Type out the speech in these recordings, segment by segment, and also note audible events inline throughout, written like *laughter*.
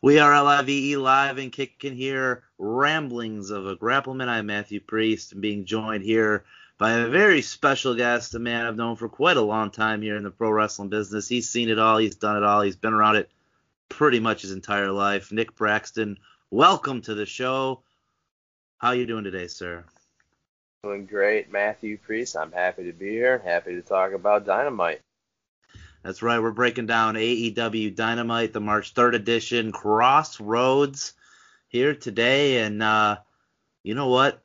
We are LIVE live and kicking here ramblings of a grappleman. I'm Matthew Priest and being joined here by a very special guest, a man I've known for quite a long time here in the pro wrestling business. He's seen it all, he's done it all, he's been around it pretty much his entire life. Nick Braxton, welcome to the show. How are you doing today, sir? Doing great, Matthew Priest. I'm happy to be here. Happy to talk about Dynamite. That's right. We're breaking down AEW Dynamite, the March 3rd edition, Crossroads here today. And uh, you know what?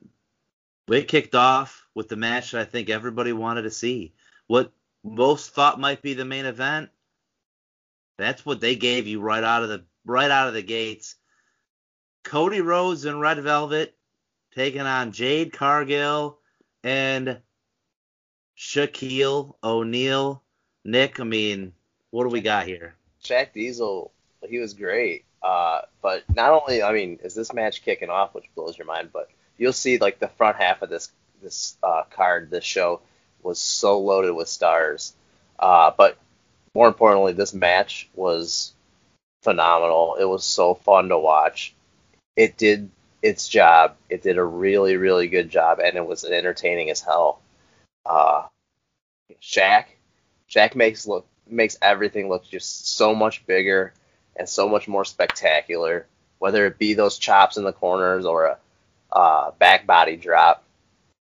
We kicked off with the match that I think everybody wanted to see. What most thought might be the main event. That's what they gave you right out of the right out of the gates. Cody Rhodes and Red Velvet taking on Jade Cargill and Shaquille O'Neal. Nick, I mean, what do we got here? Shaq Diesel, he was great. Uh, but not only, I mean, is this match kicking off, which blows your mind, but you'll see like the front half of this this uh, card, this show was so loaded with stars. Uh, but more importantly, this match was phenomenal. It was so fun to watch. It did its job. It did a really, really good job, and it was entertaining as hell. Uh, Shaq Shaq makes look makes everything look just so much bigger and so much more spectacular. Whether it be those chops in the corners or a uh, back body drop,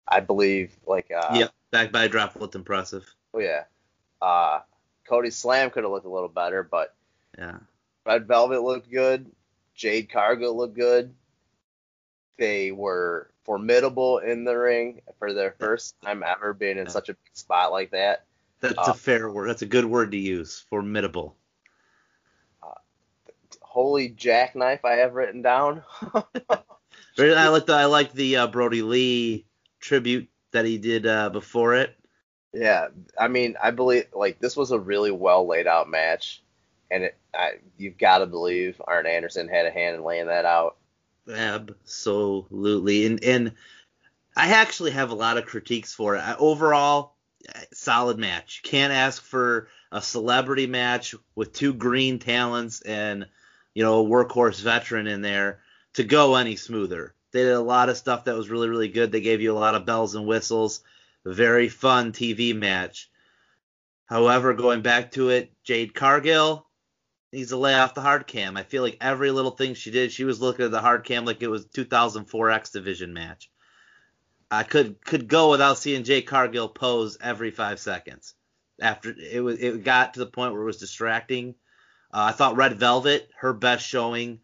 I believe like uh, yeah, back body drop looked impressive. Oh yeah, uh, Cody Slam could have looked a little better, but yeah, Red Velvet looked good. Jade Cargill looked good. They were formidable in the ring for their first time ever being in such a spot like that. That's uh, a fair word. That's a good word to use. Formidable. Uh, holy jackknife, I have written down. *laughs* I like the I like the uh, Brodie Lee tribute that he did uh, before it. Yeah, I mean, I believe like this was a really well laid out match, and it, I, you've got to believe Arn Anderson had a hand in laying that out. Absolutely, and and I actually have a lot of critiques for it. I, overall, solid match. Can't ask for a celebrity match with two green talents and you know a workhorse veteran in there to go any smoother. They did a lot of stuff that was really really good. They gave you a lot of bells and whistles. Very fun TV match. However, going back to it, Jade Cargill needs to lay off the hard cam. I feel like every little thing she did, she was looking at the hard cam like it was 2004 X Division match. I could could go without seeing Jade Cargill pose every five seconds. After it was it got to the point where it was distracting. Uh, I thought Red Velvet her best showing.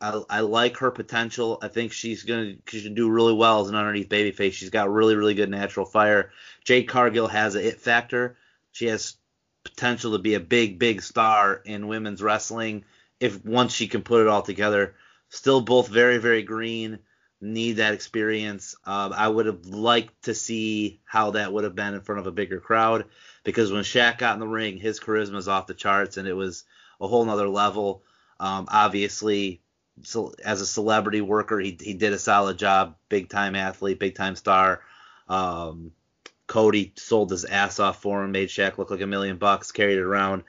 I, I like her potential. I think she's gonna she should do really well as an underneath babyface. She's got really really good natural fire. Jade Cargill has a it factor. She has potential to be a big big star in women's wrestling if once she can put it all together. Still both very very green need that experience. Um, I would have liked to see how that would have been in front of a bigger crowd because when Shaq got in the ring, his charisma is off the charts and it was a whole nother level. Um, obviously, so as a celebrity worker, he, he did a solid job. Big time athlete, big time star. Um, Cody sold his ass off for him, made Shaq look like a million bucks, carried it around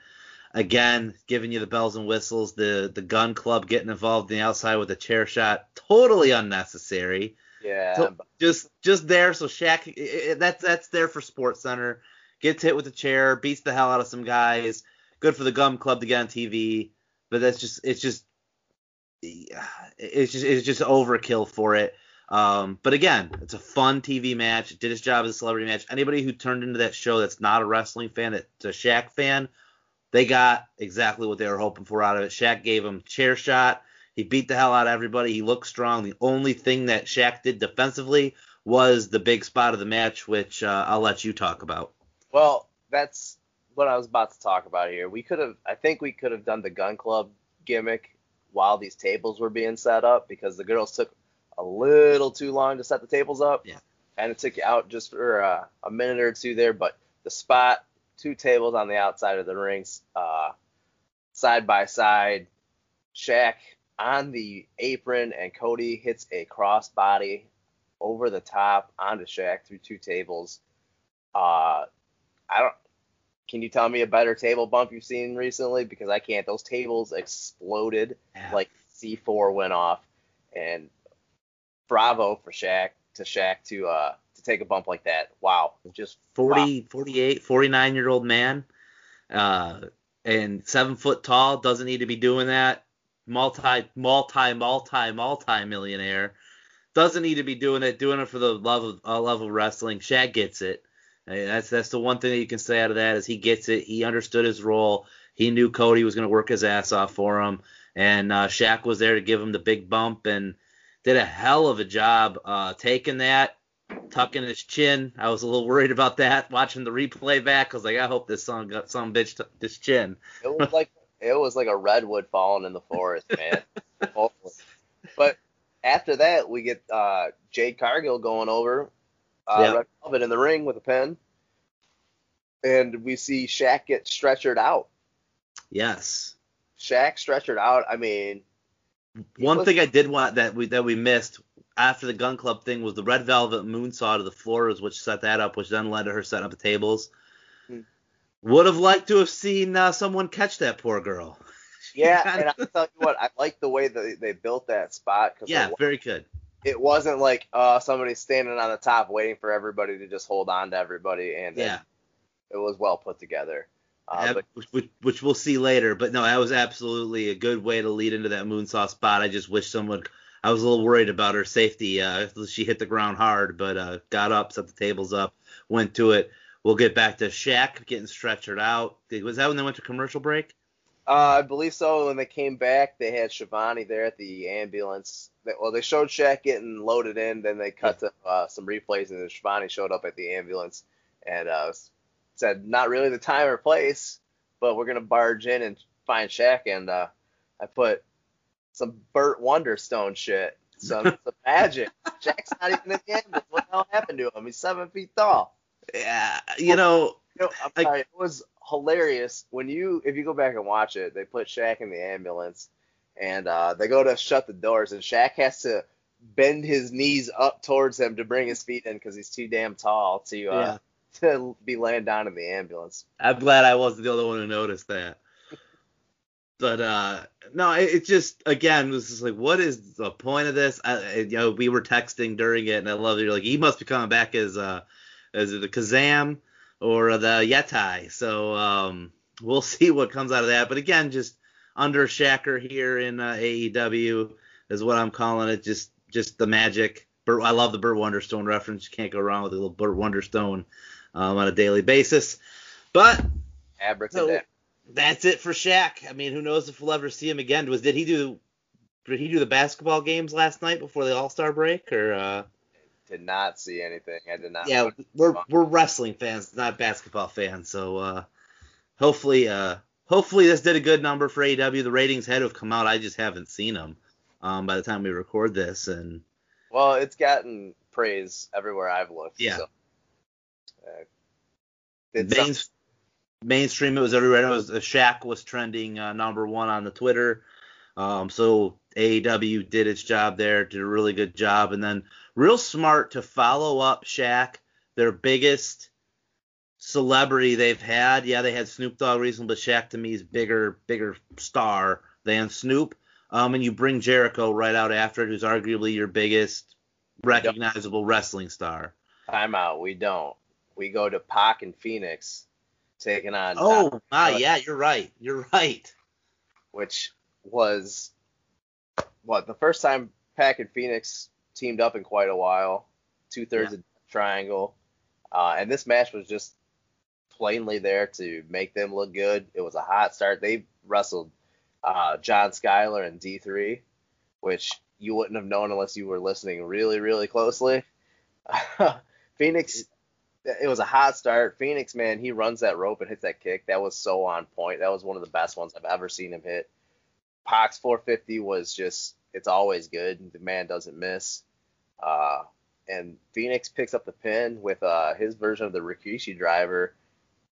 again, giving you the bells and whistles, the the gun club getting involved in the outside with a chair shot, totally unnecessary. Yeah. So just just there, so Shaq, it, it, that's that's there for Sports Center. Gets hit with a chair, beats the hell out of some guys. Good for the gun club to get on TV, but that's just it's just it's just it's just overkill for it. Um, but again, it's a fun TV match. It did its job as a celebrity match. Anybody who turned into that show that's not a wrestling fan, that's a Shaq fan, they got exactly what they were hoping for out of it. Shaq gave him chair shot. He beat the hell out of everybody. He looked strong. The only thing that Shaq did defensively was the big spot of the match, which uh, I'll let you talk about. Well, that's what I was about to talk about here. We could have, I think we could have done the gun club gimmick while these tables were being set up because the girls took a little too long to set the tables up. Yeah. And it took you out just for uh, a minute or two there, but the spot two tables on the outside of the rings, uh, side by side. Shaq on the apron, and Cody hits a crossbody over the top onto Shaq through two tables. Uh, I don't. can you tell me a better table bump you've seen recently? Because I can't. Those tables exploded Yeah. like C4 went off, and bravo for Shaq to Shaq to uh to take a bump like that. Wow, just 40, 48, 49 year old man, uh, and seven foot tall, doesn't need to be doing that. Multi, multi, multi, multi millionaire, doesn't need to be doing it. Doing it for the love of uh, love of wrestling. Shaq gets it. Uh, That's that's the one thing that you can say out of that is he gets it. He understood his role. He knew Cody was going to work his ass off for him, and uh, Shaq was there to give him the big bump and did a hell of a job uh, taking that tucking his chin. I was a little worried about that watching the replay back. I was like, I hope this son got some bitch tucked his chin. it was like it was like a redwood falling in the forest, man. *laughs* But after that, we get uh, Jade Cargill going over uh, Yeah. Red Velvet in the ring with a pen, and we see Shaq get stretchered out. Yes. Shaq stretchered out. I mean, One was- thing I did want that we that we missed after the gun club thing was the red velvet moonsault to the floors, which set that up, which then led to her setting up the tables. Hmm. Would have liked to have seen uh, someone catch that poor girl. *laughs* yeah, and I tell you what, I like the way that they built that spot because Yeah, very good. it wasn't like uh, somebody standing on the top waiting for everybody to just hold on to everybody, and Yeah. it was well put together. Uh, but which, which we'll see later. But no, that was absolutely a good way to lead into that moonsault spot. I just wish someone. I was a little worried about her safety. Uh, she hit the ground hard, but uh, got up, set the tables up, went to it. We'll get back to Shaq getting stretchered out. Was that when they went to commercial break? Uh, I believe so. When they came back, they had Shivani there at the ambulance. They, well, they showed Shaq getting loaded in, then they cut to uh, some replays, and then Shivani showed up at the ambulance and uh, said, "Not really the time or place, but we're gonna barge in and find Shaq." And uh, I put some Burt Wonderstone shit, some, *laughs* some magic. Shaq's not even in the ambulance. What the hell happened to him? He's seven feet tall. Yeah, you know, You know, I'm sorry, it was hilarious when you if you go back and watch it, they put Shaq in the ambulance and uh, they go to shut the doors and Shaq has to bend his knees up towards him to bring his feet in because he's too damn tall to uh, *laughs* to be laying down in the ambulance. I'm glad I wasn't the only one who noticed that. But uh no, it, it just again was just like, what is the point of this? I, I- you know, we were texting during it, and I love it. You're like, he must be coming back as uh as the Kazaam or the Yetai. So um we'll *laughs* see what comes out of that. But again, just under Shacker here in uh, AEW is what I'm calling it. Just just the magic. Burt, I love the Burt Wonderstone reference. You can't go wrong with a little Burt Wonderstone um, on a daily basis. But Abracadabra. That's it for Shaq. I mean, who knows if we'll ever see him again? Was did he do did he do the basketball games last night before the All Star break or uh Did not see anything. I did not. yeah, we're we're wrestling fans, not basketball fans. So uh hopefully uh hopefully this did a good number for AEW. The ratings had to have come out. I just haven't seen them um by the time we record this and Well, it's gotten praise everywhere I've looked. Yeah. So, uh, did main, some- mainstream it was everywhere. It was uh, Shaq was trending uh, number one on the Twitter. Um, so AEW did its job there, did a really good job, and then real smart to follow up Shaq, their biggest celebrity they've had. Yeah, they had Snoop Dogg recently, but Shaq to me is bigger, bigger star than Snoop. Um, and you bring Jericho right out after it, who's arguably your biggest recognizable wrestling star. Time out. We don't. We go to Pac and Fenix taking on Oh, my, ah, yeah, you're right. You're right. which was what the first time Pac and Fenix teamed up in quite a while. Two thirds Yeah. of triangle, uh, and this match was just plainly there to make them look good. It was a hot start. They wrestled uh, John Skyler and D3, which you wouldn't have known unless you were listening really, really closely. *laughs* Fenix, it was a hot start. Fenix, man, he runs that rope and hits that kick. That was so on point. That was one of the best ones I've ever seen him hit. Pac's 450 was just, it's always good. The man doesn't miss. Uh, and Fenix picks up the pin with uh, his version of the Rikishi driver.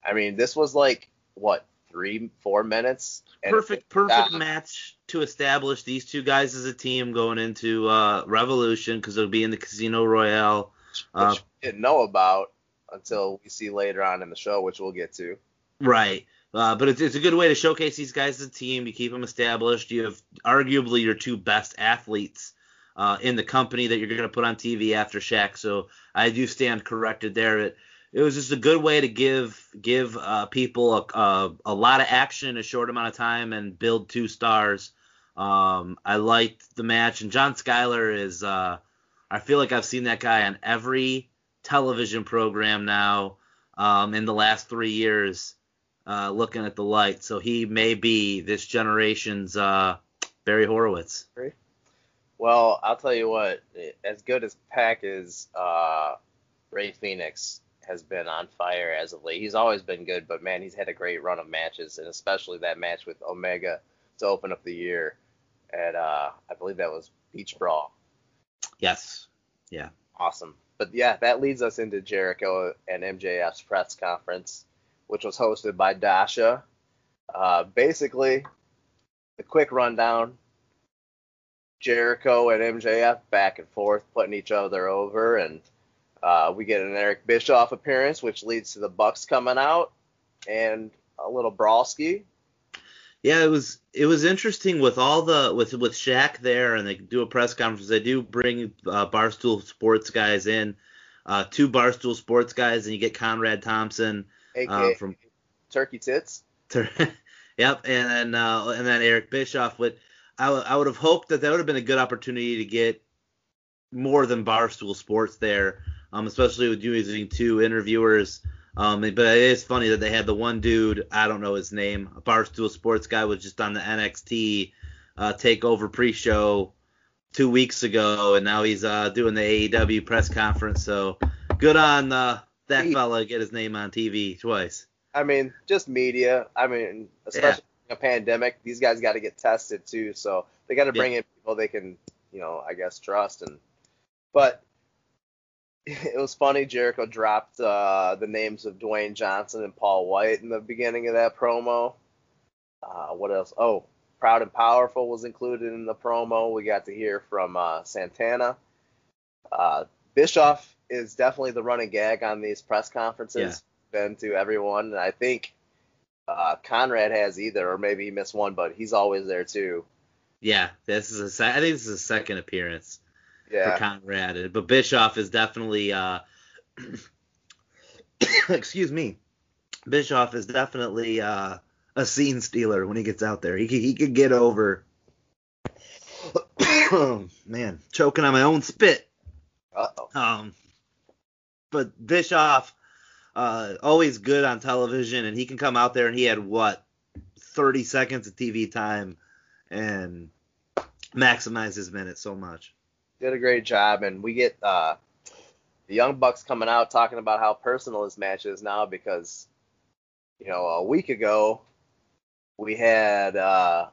I mean, this was like, what, three, four minutes? Perfect perfect uh, match to establish these two guys as a team going into uh, Revolution because it'll be in the Casino Royale. Uh, which we didn't know about until we see later on in the show, which we'll get to. Right. Uh, but it's, it's a good way to showcase these guys as a team. You keep them established. You have arguably your two best athletes uh, in the company that you're going to put on TV after Shaq. So I do stand corrected there. It, it was just a good way to give give uh, people a, a, a, lot of action in a short amount of time and build two stars. Um, I liked the match, and John Skyler is. Uh, I feel like I've seen that guy on every television program now um, in the last three years uh, looking at the light. So he may be this generation's uh, Barry Horowitz. Well, I'll tell you what, as good as Pac is, uh, Rey Fenix has been on fire as of late. He's always been good, but man, he's had a great run of matches, and especially that match with Omega to open up the year at, uh, I believe that was Beach Brawl. Yes. Yeah. Awesome. But yeah, that leads us into Jericho and MJF's press conference which was hosted by Dasha. Uh, basically, the quick rundown Jericho and MJF back and forth, putting each other over, and uh, we get an Eric Bischoff appearance, which leads to the Bucks coming out and a little brawlski. Yeah, it was it was interesting with all the with with Shaq there, and they do a press conference. They do bring uh, Barstool Sports guys in, uh, two Barstool Sports guys, and you get Conrad Thompson uh, from Turkey Tits. *laughs* yep, and then uh, and then Eric Bischoff. Would I, w- I would have hoped that that would have been a good opportunity to get more than Barstool Sports there, um, especially with you using two interviewers. Um, but it is funny that they had the one dude, I don't know his name, a Barstool Sports guy was just on the NXT uh, Takeover pre-show two weeks ago, and now he's uh, doing the AEW press conference. So good on uh, that fella get his name on TV twice. I mean, just media. I mean, especially yeah. a pandemic, these guys got to get tested too, so they got to bring yeah. in people they can, you know, I guess trust. And but *laughs* it was funny. Jericho dropped uh, the names of Dwayne Johnson and Paul White in the beginning of that promo. Uh, what else? Oh, Proud and Powerful was included in the promo. We got to hear from uh, Santana. Uh, Bischoff is definitely the running gag on these press conferences. Yeah. Been to everyone, and I think uh, Conrad has either, or maybe he missed one, but he's always there too. Yeah, this is a, I think this is a second appearance yeah. for Conrad, but Bischoff is definitely, uh, *coughs* excuse me, Bischoff is definitely uh, a scene stealer when he gets out there. He he could get over. *coughs* man, choking on my own spit. Uh-oh. Um, but Bischoff, uh, always good on television, and he can come out there and he had what 30 seconds of TV time and maximize his minutes so much. Did a great job, and we get uh, the Young Bucks coming out talking about how personal this match is now because, you know, a week ago we had uh,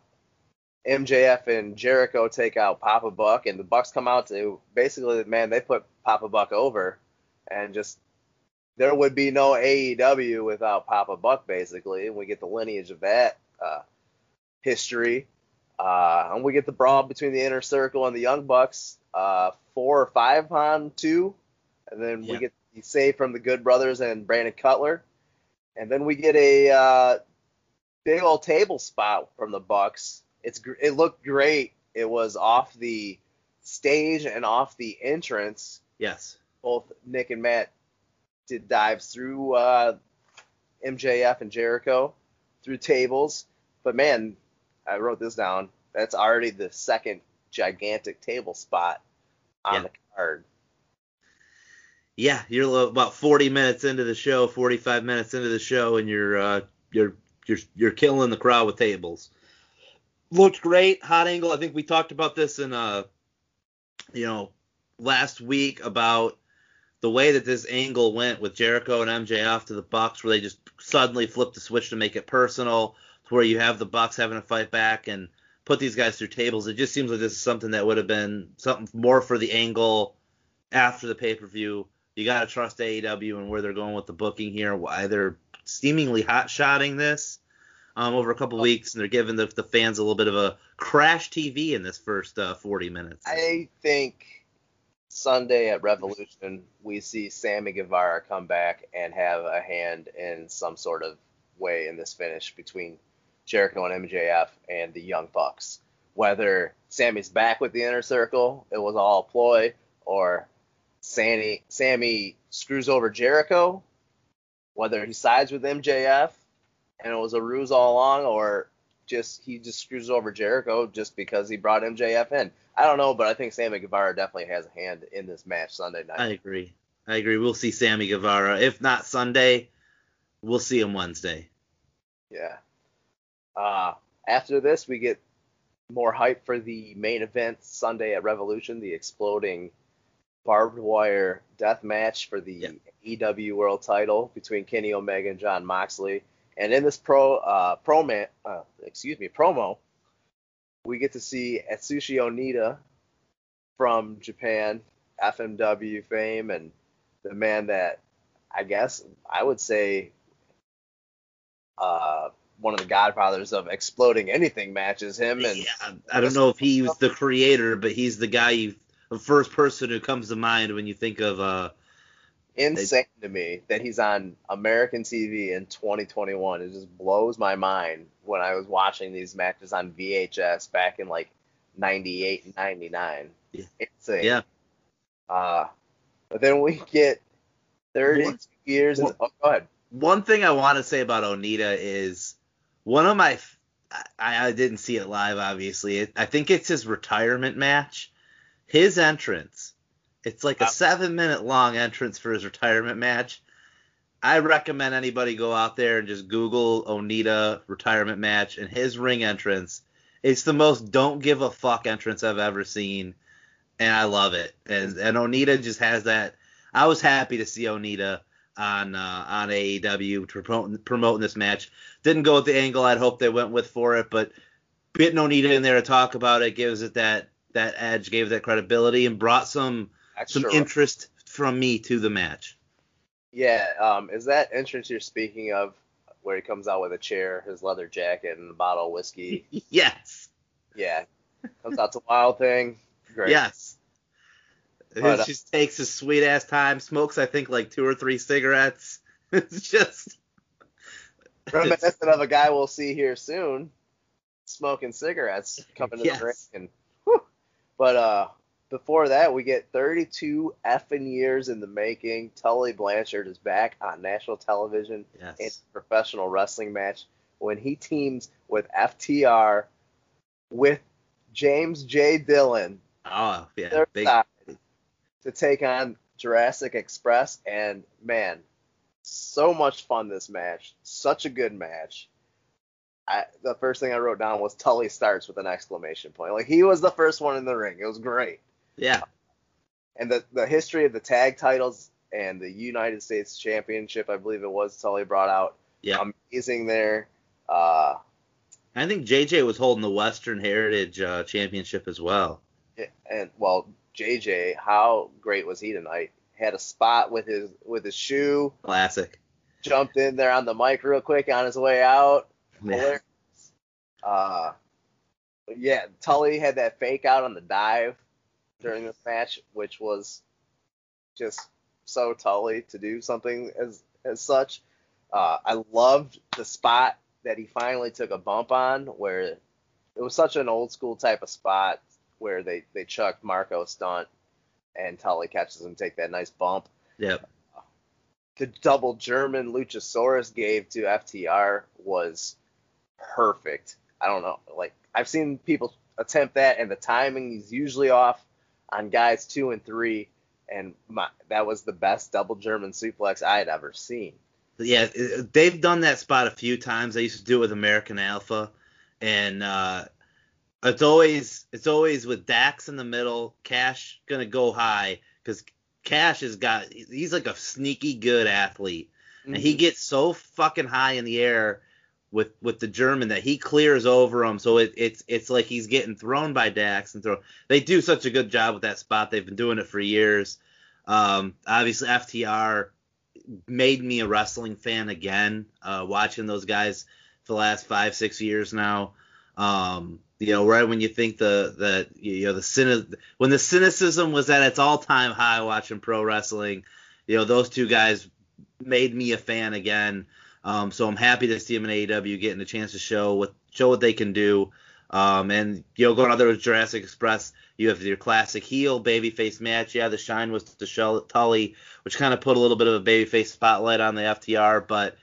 MJF and Jericho take out Papa Buck, and the Bucks come out to basically, man, they put Papa Buck over and just there would be no AEW without Papa Buck, basically, and we get the lineage of that uh, history. Uh, and we get the brawl between the Inner Circle and the Young Bucks, uh, four or five on two, and then we get the save from the Good Brothers and Brandon Cutler, and then we get a uh, big old table spot from the Bucks. It's it looked great. It was off the stage and off the entrance. Yes both Nick and Matt did dives through uh, MJF and Jericho through tables. But man, I wrote this down. That's already the second gigantic table spot on yeah. the card. Yeah, you're about 40 minutes into the show, 45 minutes into the show, and you're uh, you're you're you're killing the crowd with tables. Looked great, hot angle. I think we talked about this in uh, you know, last week about the way that this angle went with Jericho and MJF to the Bucks, where they just suddenly flipped the switch to make it personal, to where you have the Bucks having to fight back and put these guys through tables. It just seems like this is something that would have been something more for the angle after the pay per view. You got to trust AEW and where they're going with the booking here. Why they're seemingly hot shotting this um, over a couple weeks, and they're giving the, the, fans a little bit of a crash TV in this first uh, 40 minutes. I think Sunday at Revolution, we see Sammy Guevara come back and have a hand in some sort of way in this finish between Jericho and MJF and the Young Bucks. Whether Sammy's back with the inner circle, it was all a ploy, or Sammy Sammy screws over Jericho, whether he sides with MJF and it was a ruse all along, or just he just screws over Jericho just because he brought MJF in. I don't know, but I think Sammy Guevara definitely has a hand in this match Sunday night. I agree. I agree. We'll see Sammy Guevara. If not Sunday, we'll see him Wednesday. Yeah. Uh, after this, we get more hype for the main event Sunday at Revolution, the exploding barbed wire death match for the yep. EW World Title between Kenny Omega and Jon Moxley. And in this pro uh, pro man, uh, excuse me promo, we get to see Atsushi Onita from Japan, FMW fame, and the man that I guess I would say uh, one of the godfathers of exploding anything matches him. And yeah, I don't know if he was the creator, but he's the guy you, the first person who comes to mind when you think of. Uh, Insane they, to me that he's on American TV in 2021. It just blows my mind when I was watching these matches on VHS back in like 98 and 99. Yeah. Insane. Yeah. Uh, but then we get 32 years. Oh, go ahead. One thing I want to say about Onita is one of my I, I didn't see it live, obviously. It, I think it's his retirement match. His entrance. It's like a seven minute long entrance for his retirement match. I recommend anybody go out there and just Google Onita retirement match and his ring entrance. It's the most don't give a fuck entrance I've ever seen, and I love it. And and Onita just has that. I was happy to see Onita on uh, on AEW promoting promoting this match. Didn't go with the angle I'd hoped they went with for it, but getting Onita in there to talk about it gives it that that edge, gave it that credibility, and brought some Extra. some interest from me to the match. Yeah, um, is that entrance you're speaking of where he comes out with a chair, his leather jacket, and a bottle of whiskey? *laughs* yes. Yeah. Comes out to Wild Thing. Great. Yes. But, uh, just takes his sweet ass time, smokes I think like two or three cigarettes. *laughs* it's just reminiscent of a guy we'll see here soon, smoking cigarettes coming to yes. the ring. And, whew. But uh, before that, we get 32 effing years in the making. Tully Blanchard is back on national television yes. in a professional wrestling match when he teams with FTR with James J. Dillon. Oh, yeah. Big, to take on Jurassic Express, and man, so much fun this match. Such a good match. I, the first thing I wrote down was Tully starts with an exclamation point. Like he was the first one in the ring. It was great. Yeah. And the the history of the tag titles and the United States Championship, I believe it was Tully brought out. Yeah. Amazing there. Uh, I think JJ was holding the Western Heritage uh, Championship as well. Yeah, and well, JJ, how great was he tonight? Had a spot with his with his shoe. Classic. Jumped in there on the mic real quick on his way out. Yeah. Uh, yeah, Tully had that fake out on the dive during this match, which was just so Tully to do something as as such. Uh, I loved the spot that he finally took a bump on, where it was such an old school type of spot where they they chucked Marko Stunt and Tully catches him take that nice bump. Yep. The double German Luchasaurus gave to FTR was perfect. I don't know, like I've seen people attempt that, and the timing is usually off on guys two and three, and my, that was the best double German suplex I had ever seen. Yeah, they've done that spot a few times. They used to do it with American Alpha, and uh, it's always it's always with Dax in the middle, Cash gonna go high because Cash has got he's like a sneaky good athlete, mm-hmm. and he mm-hmm. gets so fucking high in the air with with the German that he clears over him. So it, it's it's like he's getting thrown by Dax and throw. They do such a good job with that spot. They've been doing it for years. Um, obviously FTR made me a wrestling fan again. Uh, watching those guys for the last five six years now. Um, you know, right when you think the the you know the cyni- when the cynicism was at its all time high watching pro wrestling, you know, those two guys made me a fan again. Um, so I'm happy to see them in AEW getting a chance to show what show what they can do. Um, and you know, going on there with Jurassic Express, you have your classic heel babyface match. Yeah, the shine was to show Tully, which kind of put a little bit of a babyface spotlight on the FTR, but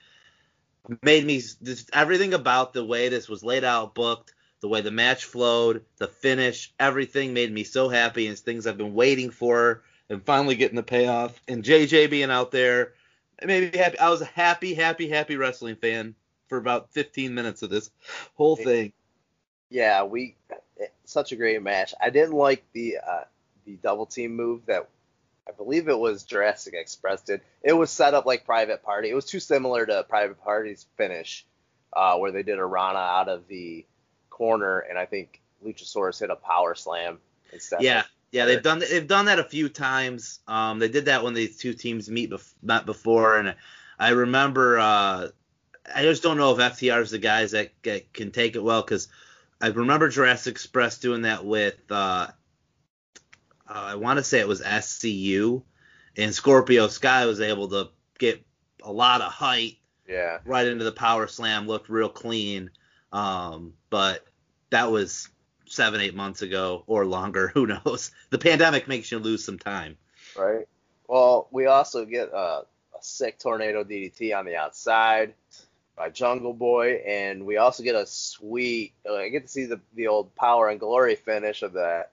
made me just everything about the way this was laid out, booked, the way the match flowed, the finish, everything made me so happy. And it's things I've been waiting for, and finally getting the payoff. And JJ being out there it made me happy. I was a happy, happy, happy wrestling fan for about 15 minutes of this whole thing. Yeah, we such a great match. I didn't like the uh, the double team move that I believe it was Jurassic Express did. It was set up like Private Party. It was too similar to Private Party's finish, uh, where they did a Rana out of the corner, and I think Luchasaurus hit a power slam instead. Yeah, yeah, they've done they've done that a few times. Um, they did that when these two teams meet bef- met before, and I remember. Uh, I just don't know if FTR is the guys that, that can take it well because I remember Jurassic Express doing that with. Uh, uh, I want to say it was SCU, and Scorpio Sky was able to get a lot of height. Yeah. Right into the power slam, looked real clean. Um, but that was seven, eight months ago or longer. *laughs* Who knows? The pandemic makes you lose some time. Right. Well, we also get a, a sick tornado DDT on the outside by Jungle Boy, and we also get a sweet. Uh, I get to see the the old Power and Glory finish of that.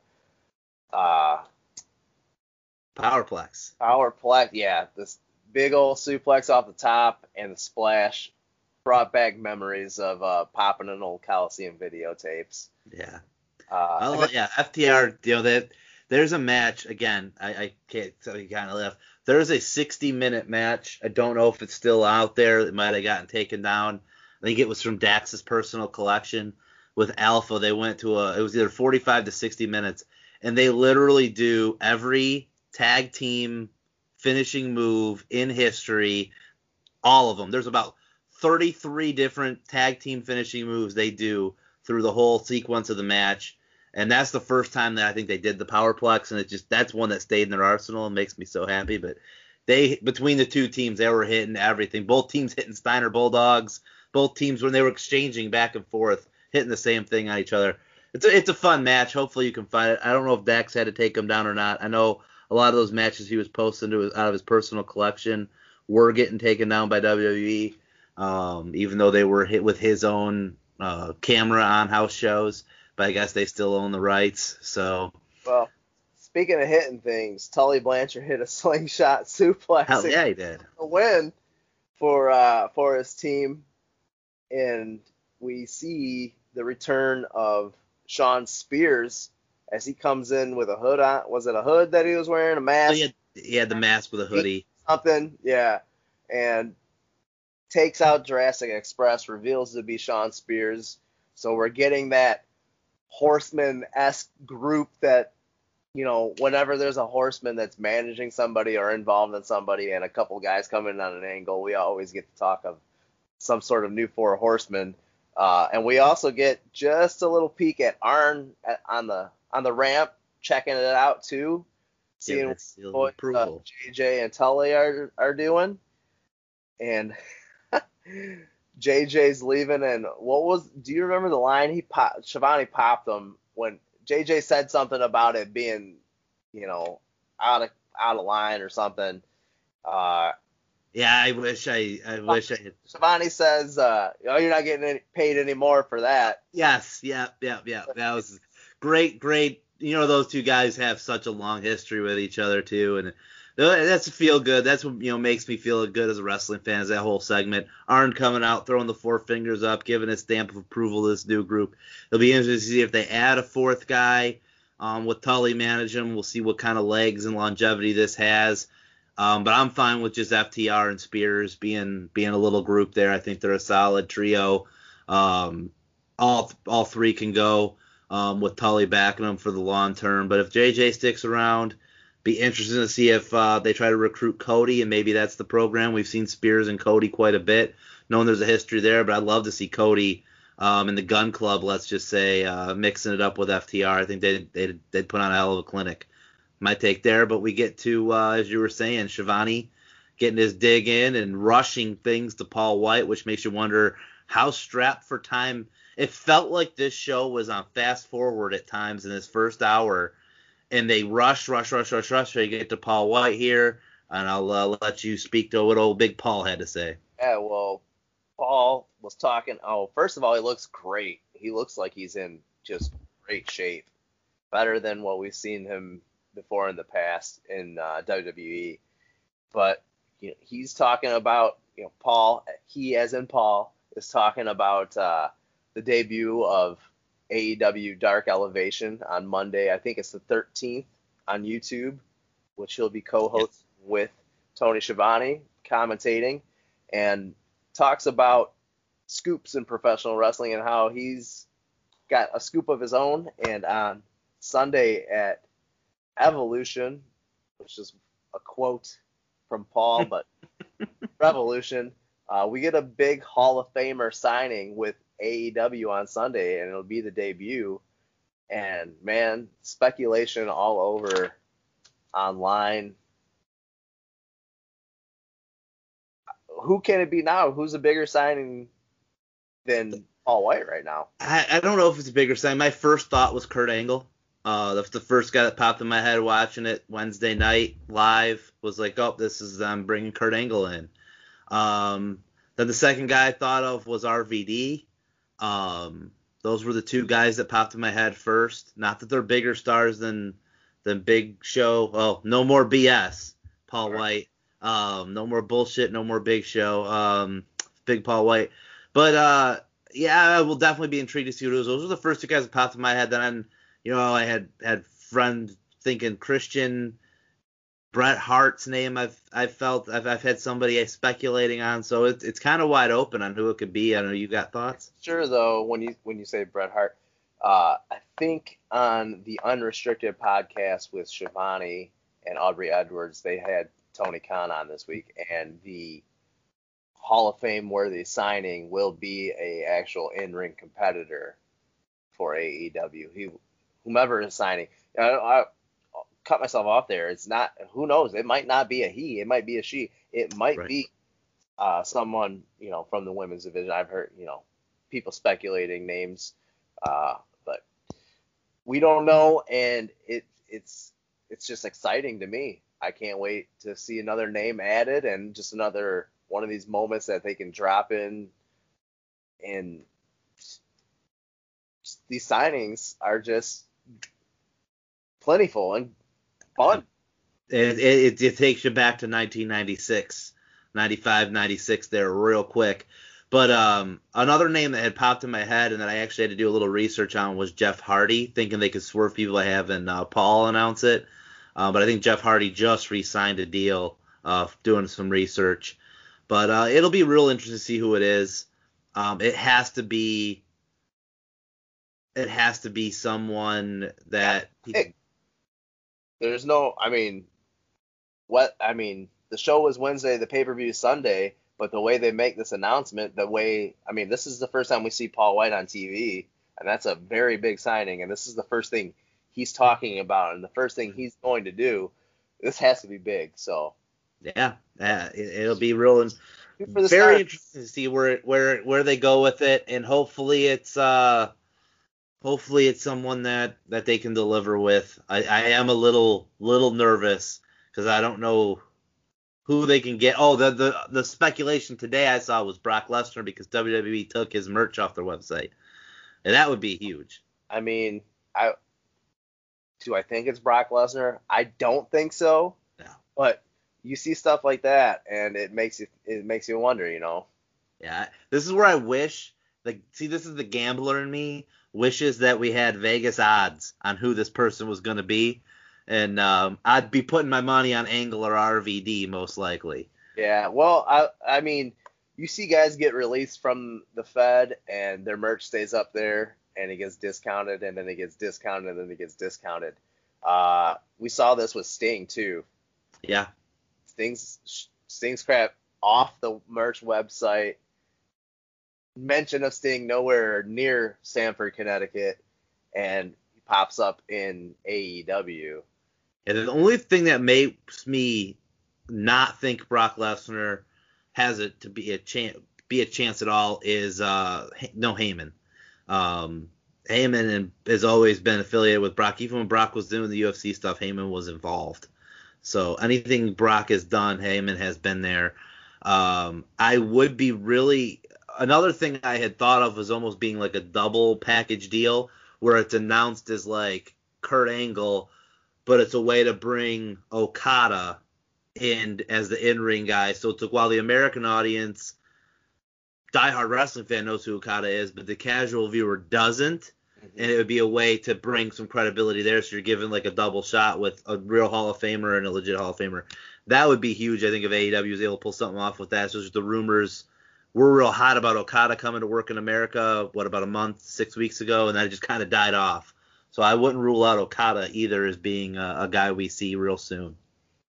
Uh, Powerplex. Powerplex, yeah, this big old suplex off the top and the splash brought back memories of uh, popping an old Coliseum videotapes. Yeah. Uh, yeah, FTR, you know that there's a match again. I, I can't tell you kind of left. There's a 60 minute match. I don't know if it's still out there. It might have gotten taken down. I think it was from Dax's personal collection with Alpha. They went to a. It was either 45 to 60 minutes, and they literally do every tag team finishing move in history. All of them. There's about 33 different tag team finishing moves they do through the whole sequence of the match. And that's the first time that I think they did the powerplex, and it just that's one that stayed in their arsenal and makes me so happy. But they between the two teams, they were hitting everything. Both teams hitting Steiner Bulldogs. Both teams when they were exchanging back and forth, hitting the same thing on each other. It's a, it's a fun match. Hopefully you can find it. I don't know if Dax had to take them down or not. I know a lot of those matches he was posting to out of his personal collection were getting taken down by WWE, um, even though they were hit with his own uh, camera on house shows, but I guess they still own the rights. So. Well, speaking of hitting things, Tully Blanchard hit a *laughs* slingshot suplex. Hell yeah, he did. A win for uh, for his team, and we see the return of Shawn Spears as he comes in with a hood on. Was it a hood that he was wearing? A mask? Oh, he, had, he had the mask with a hoodie. Something, yeah. And takes out Jurassic Express, reveals to be Shawn Spears. So we're getting that horseman esque group that, you know, whenever there's a horseman that's managing somebody or involved in somebody and a couple guys come in on an angle, we always get to talk of some sort of new four horsemen. Uh, and we also get just a little peek at Arn at, on the on the ramp, checking it out too, seeing yeah, what uh, JJ and Tully are are doing. And JJ's leaving, and what was? Do you remember the line he popped? Schiavone popped him when JJ said something about it being, you know, out of out of line or something. Uh, yeah, I wish I I wish I had. Schiavone says, uh, "Oh, you're not getting any, paid anymore for that." Yes, yeah, yeah, yeah. That was great, great. You know, those two guys have such a long history with each other too, and that's feel good. That's what you know makes me feel good as a wrestling fan. Is that whole segment? Arn coming out, throwing the four fingers up, giving a stamp of approval to this new group. It'll be interesting to see if they add a fourth guy um, with Tully managing. Them. We'll see what kind of legs and longevity this has. Um, but I'm fine with just FTR and Spears being being a little group there. I think they're a solid trio. Um, all all three can go um, with Tully backing them for the long term. But if JJ sticks around be interesting to see if uh, they try to recruit Cody, and maybe that's the program. We've seen Spears and Cody quite a bit, knowing there's a history there, but I'd love to see Cody um, in the Gun Club, let's just say, uh, mixing it up with FTR. I think they'd, they'd, they'd put on a hell of a clinic. My take there, but we get to, uh, as you were saying, Schiavone getting his dig in and rushing things to Paul White, which makes you wonder how strapped for time. It felt like this show was on fast forward at times in this first hour, and they rush, rush, rush, rush, rush. So you get to Paul White here, and I'll uh, let you speak to what old Big Paul had to say. Yeah, well, Paul was talking. Oh, first of all, he looks great. He looks like he's in just great shape, better than what we've seen him before in the past in uh, WWE. But you know, he's talking about you know Paul. He, as in Paul, is talking about uh, the debut of AEW Dark Elevation on Monday. I think it's the 13th on YouTube, which he'll be co-host yes. with Tony Schiavone commentating, and talks about scoops in professional wrestling and how he's got a scoop of his own. And on Sunday at Evolution, which is a quote from Paul, *laughs* but Revolution, uh, we get a big Hall of Famer signing with AEW on Sunday, and it'll be the debut. And man, speculation all over online. Who can it be now? Who's a bigger signing than Paul White right now? I, I don't know if it's a bigger signing. My first thought was Kurt Angle. Uh, that's the first guy that popped in my head watching it Wednesday night live. Was like, oh, this is them bringing Kurt Angle in. Um, then the second guy I thought of was RVD. Um, those were the two guys that popped in my head first. Not that they're bigger stars than than Big Show. Oh, no more BS, Paul sure. White. Um, no more bullshit. No more Big Show. Um, Big Paul White. But uh, yeah, I will definitely be intrigued to see who those. Those were the first two guys that popped in my head. Then you know, I had had friends thinking Christian, Bret Hart's name. I've I've felt I've, I've had somebody speculating on, so it's it's kind of wide open on who it could be. I know. You got thoughts? Sure, though. When you when you say Bret Hart, uh, I think on the Unrestricted podcast with Schiavone and Aubrey Edwards, they had Tony Khan on this week, and the Hall of Fame worthy signing will be a actual in ring competitor for AEW. He whomever is signing. I, I cut myself off there. It's not. Who knows? It might not be a he. It might be a she. It might right. be uh, someone you know from the women's division. I've heard you know people speculating names, uh, but we don't know, and it it's it's just exciting to me. I can't wait to see another name added and just another one of these moments that they can drop in and these signings are just plentiful and fun. It, it, it takes you back to 1996, 95, 96 there real quick. But um, another name that had popped in my head and that I actually had to do a little research on was Jeff Hardy, thinking they could swerve people I having uh, Paul announce it. Uh, but I think Jeff Hardy just re-signed a deal, uh, doing some research. But uh, it'll be real interesting to see who it is. Um, it has to be it has to be someone that hey, there's no I mean what I mean the show was Wednesday, the pay-per-view Sunday, but the way they make this announcement, the way I mean this is the first time we see Paul White on TV and that's a very big signing and this is the first thing he's talking about and the first thing he's going to do. This has to be big, so yeah, yeah it, will be real very start. interesting to see where where where they go with it and hopefully it's uh hopefully it's someone that that they can deliver with. I, I am a little little nervous because I don't know who they can get. Oh, the, the the speculation today I saw was Brock Lesnar because WWE took his merch off their website, and that would be huge. I mean, I do I think it's Brock Lesnar? I don't think so. No. But you see stuff like that, and it makes you it makes you wonder, you know. Yeah, this is where I wish. Like, see, this is the gambler in me wishes that we had Vegas odds on who this person was going to be, and um, I'd be putting my money on Angle or RVD most likely. Yeah, well, I I mean, you see guys get released from the Fed and their merch stays up there and it gets discounted and then it gets discounted and then it gets discounted. Uh, we saw this with Sting too. Yeah. Sting's Sting's crap off the merch website mention of Sting nowhere near Stamford, Connecticut, and he pops up in AEW. And the only thing that makes me not think Brock Lesnar has it to be a chance be a chance at all is uh no Heyman. Um, Heyman has always been affiliated with Brock. Even when Brock was doing the UFC stuff, Heyman was involved. So anything Brock has done, Heyman has been there. Um, I would be really another thing I had thought of was almost being like a double package deal where it's announced as like Kurt Angle, but it's a way to bring Okada in as the in ring guy. So it's like while the American audience, diehard wrestling fan knows who Okada is, but the casual viewer doesn't. Mm-hmm. And it would be a way to bring some credibility there. So you're given like a double shot with a real Hall of Famer and a legit Hall of Famer. That would be huge. I think if AEW was able to pull something off with that. So just the rumors were real hot about Okada coming to work in America. What about a month, six weeks ago, and that just kind of died off. So I wouldn't rule out Okada either as being a, a guy we see real soon.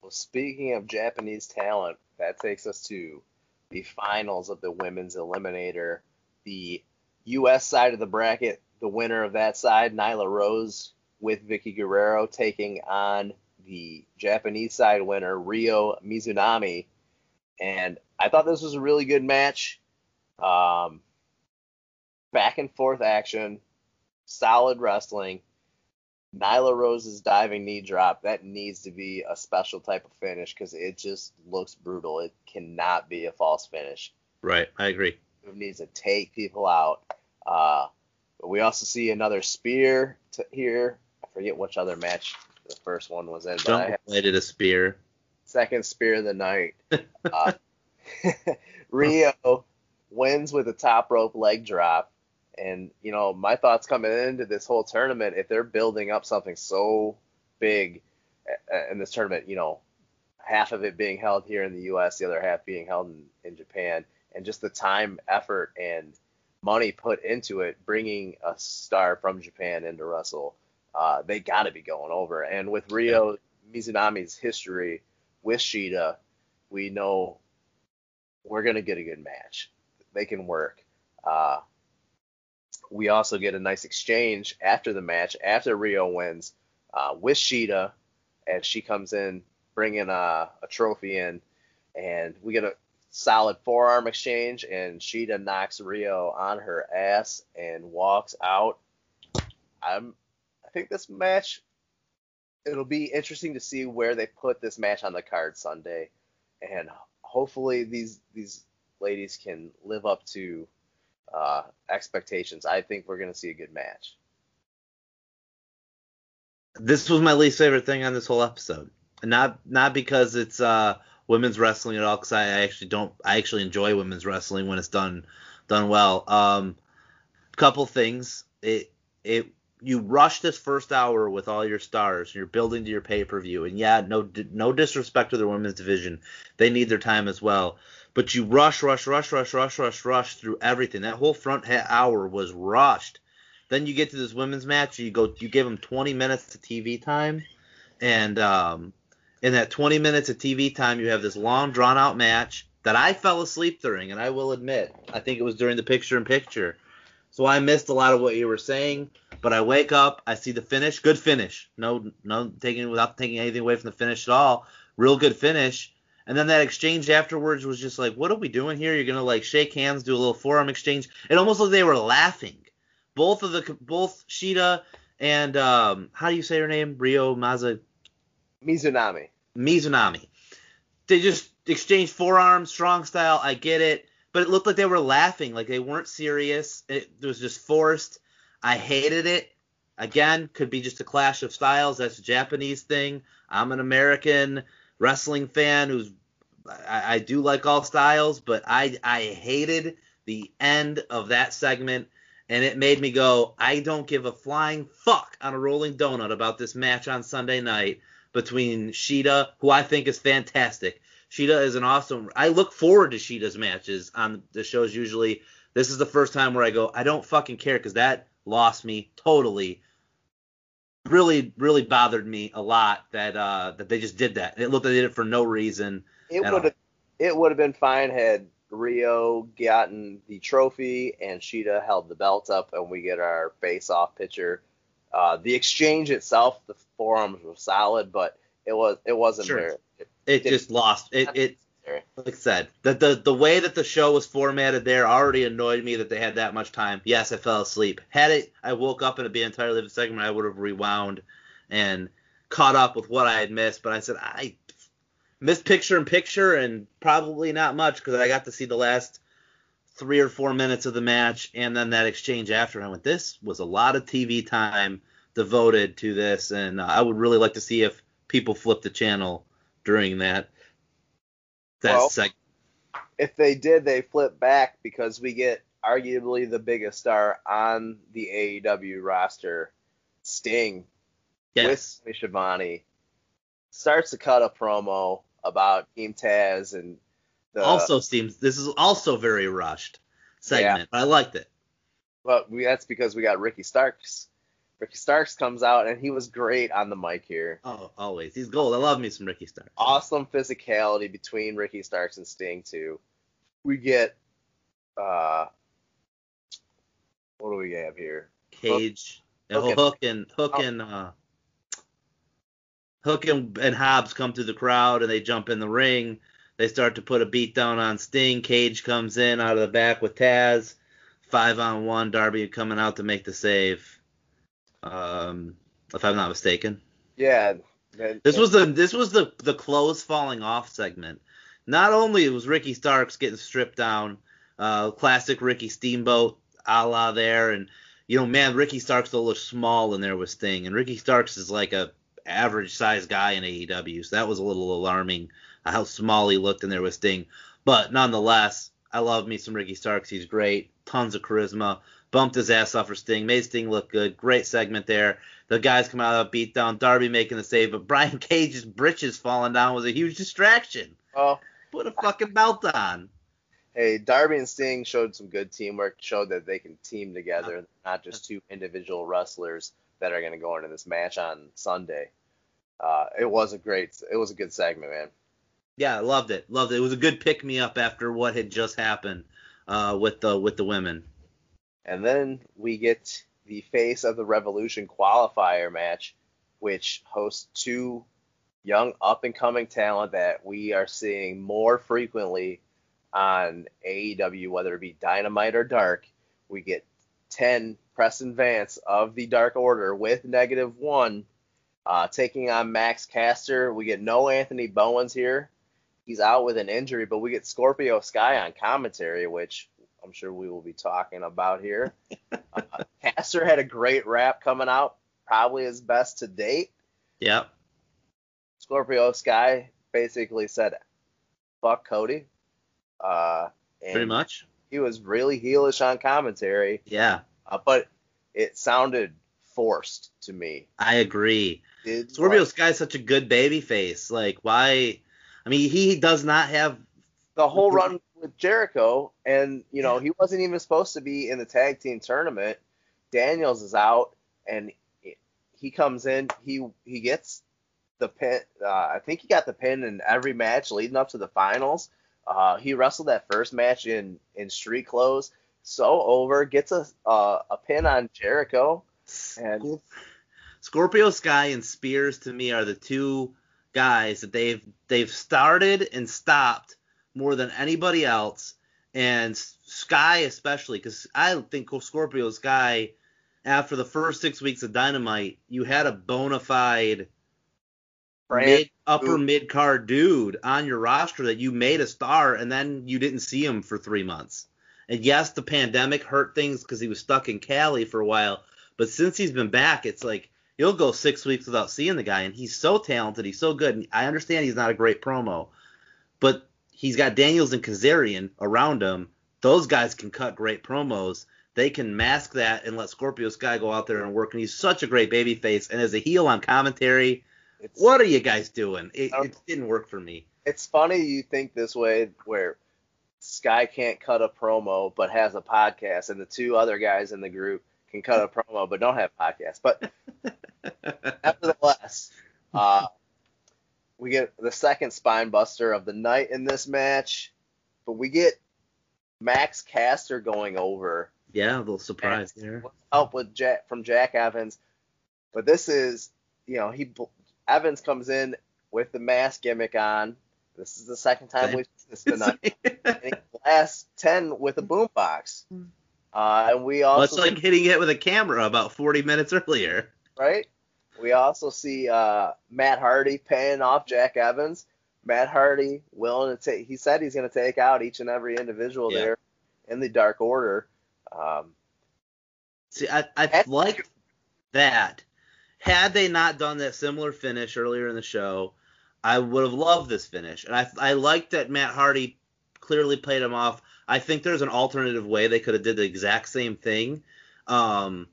Well, speaking of Japanese talent, that takes us to the finals of the women's eliminator. The U.S. side of the bracket, the winner of that side, Nyla Rose with Vickie Guerrero, taking on the Japanese side winner, Rio Mizunami. And I thought this was a really good match. Um, back and forth action, solid wrestling. Nyla Rose's diving knee drop, that needs to be a special type of finish because it just looks brutal. It cannot be a false finish. Right, I agree. It needs to take people out. Uh, but we also see another spear here. I forget which other match the first one was in. Jump related a spear. Second spear of the night. *laughs* uh, *laughs* Rio wins with a top rope leg drop. And you know, my thoughts coming into this whole tournament, if they're building up something so big uh, uh, in this tournament, you know, half of it being held here in the U.S., the other half being held in, in Japan, and just the time, effort, and money put into it, bringing a star from Japan into Russell, uh, they got to be going over. And with Rio Mizunami's history with Shida, we know we're gonna get a good match. They can work. Uh, we also get a nice exchange after the match, after Rio wins, uh, with Shida, as she comes in bringing a, a trophy in, and we get a solid forearm exchange, and Shida knocks Rio on her ass and walks out. I'm, I think this match, it'll be interesting to see where they put this match on the card Sunday, and hopefully these these ladies can live up to uh, expectations. I think we're going to see a good match. This was my least favorite thing on this whole episode. Not not because it's uh, women's wrestling at all, because I, actually don't. I actually enjoy women's wrestling when it's done done well. Um, couple things. It it you rush this first hour with all your stars. You're building to your pay per view, and yeah, no no disrespect to the women's division, they need their time as well but you rush, rush, rush, rush, rush, rush, rush through everything. That whole front hour was rushed. Then you get to this women's match, you go, you give them 20 minutes of TV time, and um, in that 20 minutes of TV time, you have this long, drawn out match that I fell asleep during, and I will admit, I think it was during the picture in picture. So I missed a lot of what you were saying, but I wake up, I see the finish, good finish. No, no taking without taking anything away from the finish at all. Real good finish. And then that exchange afterwards was just like, what are we doing here? You're gonna like shake hands, do a little forearm exchange. It almost looked like they were laughing. Both of the both Shida and um, how do you say her name? Rio Maza Mizunami. Mizunami. They just exchanged forearms, strong style. I get it, but it looked like they were laughing, like they weren't serious. It, was just forced. I hated it. Again, could be just a clash of styles. That's a Japanese thing. I'm an American wrestling fan who's I, I do like all styles, but I I hated the end of that segment, and it made me go, I don't give a flying fuck on a rolling donut about this match on Sunday night between Shida, who I think is fantastic. Shida is an awesome. I look forward to Shida's matches on the shows usually. This is the first time where I go, I don't fucking care because that lost me totally. Really, really bothered me a lot that uh, that they just did that. It looked like they did it for no reason. It would have it would have been fine had Rio gotten the trophy and Shida held the belt up and we get our face off picture. Uh, the exchange itself, the forearms were solid, but it was it wasn't sure. very. It, just lost. It it like I said, the, the the way that the show was formatted there already annoyed me that they had that much time. Yes, I fell asleep. Had it, I woke up and it'd be entirely different segment. I would have rewound and caught up with what I had missed. But I said I missed picture in picture and probably not much because I got to see the last three or four minutes of the match and then that exchange after. And I went, this was a lot of TV time devoted to this, and uh, I would really like to see if people flip the channel during that that Well, segment. If they did, they flip back because we get arguably the biggest star on the AEW roster, Sting, Yes. with Schiavone, starts to cut a promo about Team Taz and the. also seems this is also very rushed segment, but I liked it. But we, that's because we got Ricky Starks. Ricky Starks comes out and he was great on the mic here. Oh, always. He's gold. I love me some Ricky Starks. Awesome physicality between Ricky Starks and Sting too. We get uh what do we have here? Cage, Hook Hook, and- Hook and Hook Oh. and uh, Hook and, and Hobbs come through the crowd and they jump in the ring. They start to put a beat down on Sting. Cage comes in out of the back with Taz. Five on one. Darby coming out to make the save. Um, if I'm not mistaken. Yeah. This was the this was the the clothes falling off segment. Not only was Ricky Starks getting stripped down, uh, classic Ricky Steamboat a la there, and you know, man, Ricky Starks still looks small in there with Sting, and Ricky Starks is like a average sized guy in AEW, so that was a little alarming uh, how small he looked in there with Sting. But nonetheless, I love me some Ricky Starks. He's great, tons of charisma. Bumped his ass off for Sting, made Sting look good. Great segment there. The guys come out of a beatdown. Darby making the save, but Brian *laughs* Cage's britches falling down was a huge distraction. Oh, Put a fucking belt on. hey, Darby and Sting showed some good teamwork, showed that they can team together, not just two individual wrestlers that are going to go into this match on Sunday. Uh, it was a great, it was a good segment, man. Yeah, I loved it. Loved it. It was a good pick me up after what had just happened uh, with the with the women. And then we get the face of the Revolution qualifier match, which hosts two young up and coming talent that we are seeing more frequently on AEW, whether it be Dynamite or Dark. We get 10 Preston Vance of the Dark Order with negative one uh, taking on Max Caster. We get no Anthony Bowens here. He's out with an injury, but we get Scorpio Sky on commentary, which I'm sure we will be talking about here. *laughs* uh, Caster had a great rap coming out, probably his best to date. Yep. Scorpio Sky basically said, "Fuck Cody," uh, and Pretty much. he was really heelish on commentary, Yeah, uh, but it sounded forced to me. I agree. Did Scorpio like, Sky's such a good baby face. Like, why? I mean, he does not have. the whole run with Jericho, and you know he wasn't even supposed to be in the tag team tournament. Daniels is out, and he comes in. He he gets the pin. Uh, I think he got the pin in every match leading up to the finals. Uh, he wrestled that first match in in street clothes, so over. Gets a uh, a pin on Jericho, and Scorpio Sky and Spears to me are the two guys that they've they've started and stopped more than anybody else, and Sky especially because I think Scorpio Sky after the first six weeks of Dynamite, you had a bona fide mid, upper mid card dude on your roster that you made a star and then you didn't see him for three months. And yes, the pandemic hurt things because he was stuck in Cali for a while. But since he's been back, it's like you'll go six weeks without seeing the guy, and he's so talented, he's so good. And I understand he's not a great promo, but he's got Daniels and Kazarian around him. Those guys can cut great promos. They can mask that and let Scorpio Sky go out there and work. And he's such a great babyface. And as a heel on commentary, it's, what are you guys doing? It, Um, it didn't work for me. it's funny you think this way where Sky can't cut a promo but has a podcast and the two other guys in the group can cut a promo but don't have podcasts. But *laughs* nevertheless, uh, we get the second spine buster of the night in this match, but we get Max Caster going over yeah, a little surprise there. help with Jack from Jack Evans. But this is, you know, he Evans comes in with the mask gimmick on. This is the second time we've seen this tonight. *laughs* and he blasts ten with a boombox. Uh, and we also well, it's like hitting it with a camera about 40 minutes earlier. right? We also see uh, Matt Hardy paying off Jack Evans. Matt Hardy willing to take. He said he's going to take out each and every individual Yeah. there in the Dark Order. Um, See, I, I like that. Had they not done that similar finish earlier in the show, I would have loved this finish. And I, I like that Matt Hardy clearly played him off. I think there's an alternative way they could have did the exact same thing. Um,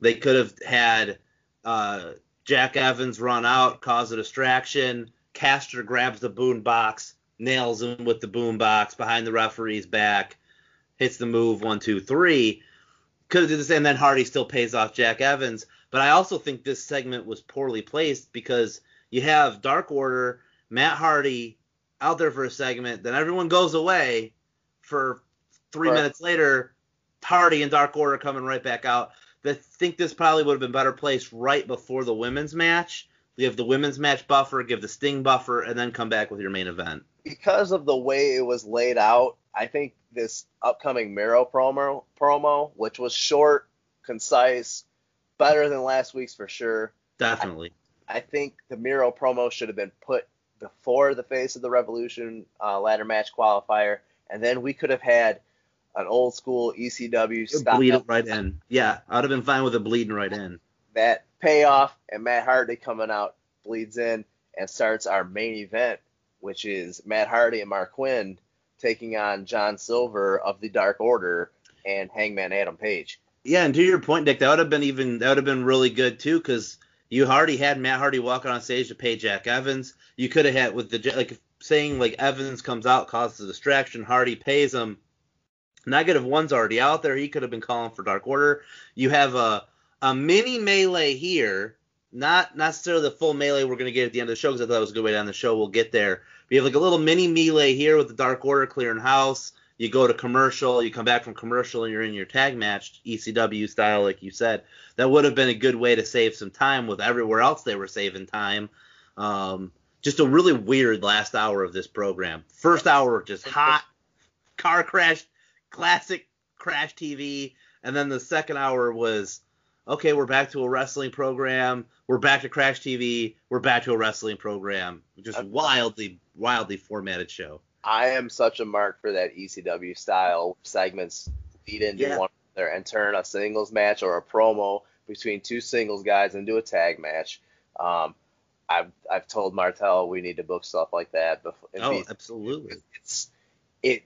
they could have had uh, Jack Evans run out, cause a distraction. Caster grabs the boom box, nails him with the boom box behind the referee's back, hits the move one, two, three could have did the same. And then Hardy still pays off Jack Evans. But I also think this segment was poorly placed because you have Dark Order, Matt Hardy out there for a segment, then everyone goes away for three Right. minutes later. Hardy and Dark Order coming right back out. I think this probably would have been better placed right before the women's match. Give the women's match buffer, give the Sting buffer, and then come back with your main event. because of the way it was laid out, I think this upcoming Miro promo, promo, which was short, concise, better than last week's for sure. Definitely. I think the Miro promo should have been put before the face of the Revolution uh, ladder match qualifier, and then we could have had an old school ECW style Bleed it right in. Yeah, I'd have been fine with it bleeding right in. that payoff, and Matt Hardy coming out bleeds in and starts our main event, which is Matt Hardy and Marq Quen taking on John Silver of the Dark Order and Hangman Adam Page. Yeah, and to your point, Dick, that would have been even that would have been really good too, because you already had Matt Hardy walking on stage to pay Jack Evans. You could have had with the like saying like Evans comes out causes a distraction, Hardy pays him. Negative one's already out there. He could have been calling for Dark Order. You have a a mini melee here, not necessarily the full melee we're gonna get at the end of the show because I thought it was a good way to end the show. We'll get there. We have like a little mini melee here with the Dark Order clearing house. You go to commercial, you come back from commercial, and you're in your tag match, ECW style, like you said. That would have been a good way to save some time with everywhere else they were saving time. Um, just a really weird last hour of this program. First hour just hot, car crash, classic crash TV, and then the second hour was okay. We're back to a wrestling program. We're back to crash TV. We're back to a wrestling program. Just wildly, wildly formatted show. I am such a mark for that ECW style segments lead into Yeah. one another and turn a singles match or a promo between two singles guys into a tag match. Um, I've I've told Martel we need to book stuff like that. Before, Oh, absolutely. it's it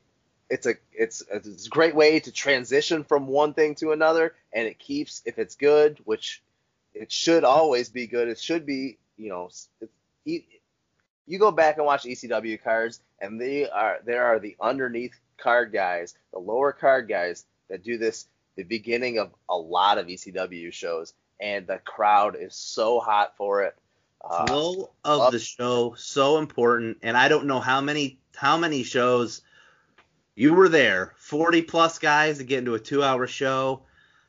it's a it's it's a great way to transition from one thing to another, and it keeps if it's good, which it should always be good. It should be you know it's, e- you go back and watch ECW cards, and they are there are the underneath card guys, the lower card guys that do this the beginning of a lot of ECW shows, and the crowd is so hot for it. Uh, flow of the show so important and i don't know how many how many shows you were there. 40 plus guys to get into a two hour show.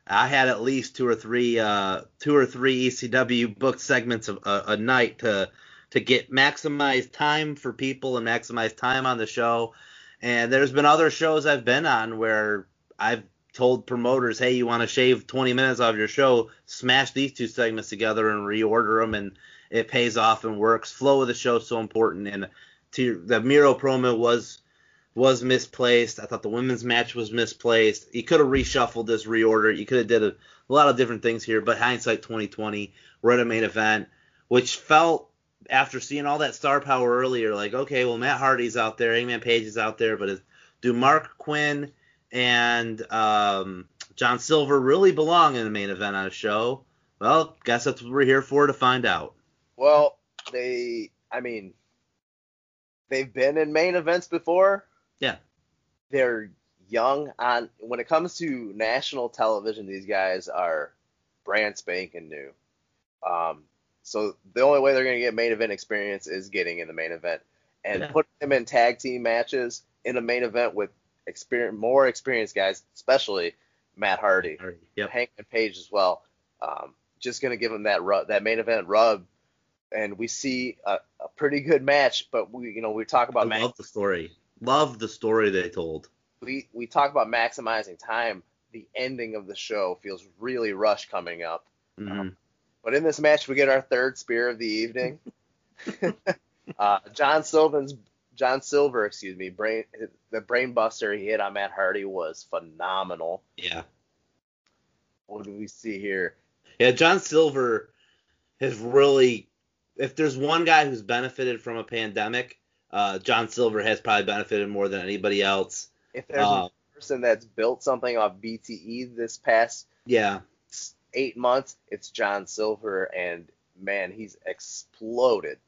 I had at least two or three uh two or three ecw booked segments of a, a night to to get maximized time for people and maximize time on the show. And there's been other shows i've been on where i've told promoters hey you want to shave 20 minutes off your show? Smash these two segments together and reorder them and it pays off and works. Flow of the show is so important, and to the Miro promo was was misplaced. I thought the women's match was misplaced. You could have reshuffled this, reorder. You could have did a, a lot of different things here, but hindsight 2020, we're at a main event, which felt after seeing all that star power earlier, like okay, well Matt Hardy's out there, Hangman Page is out there, but do Marq Quen and um, John Silver really belong in the main event on a show? Well, guess that's what we're here for to find out. Well, they, I mean, they've been in main events before. Yeah. They're young on when it comes to national television. These guys are brand spanking new. Um, so the only way they're going to get main event experience is getting in the main event and Yeah. putting them in tag team matches in a main event with experience, more experienced guys, especially Matt Hardy. Yep. Hangman Page as well. Um, just gonna give them that rub, that main event rub and we see a, a pretty good match. But we, you know, we talk about I love the story. Love the story they told. we we talk about maximizing time. The ending of the show feels really rushed coming up. hmm But in this match, we get our third spear of the evening. *laughs* *laughs* uh, John Silver's John Silver, excuse me, brain the brainbuster he hit on Matt Hardy was phenomenal. Yeah. What do we see here? Yeah, John Silver has really, if there's one guy who's benefited from a pandemic, uh, John Silver has probably benefited more than anybody else. If there's Uh, a person that's built something off BTE this past Yeah, eight months, it's John Silver, and man, he's exploded.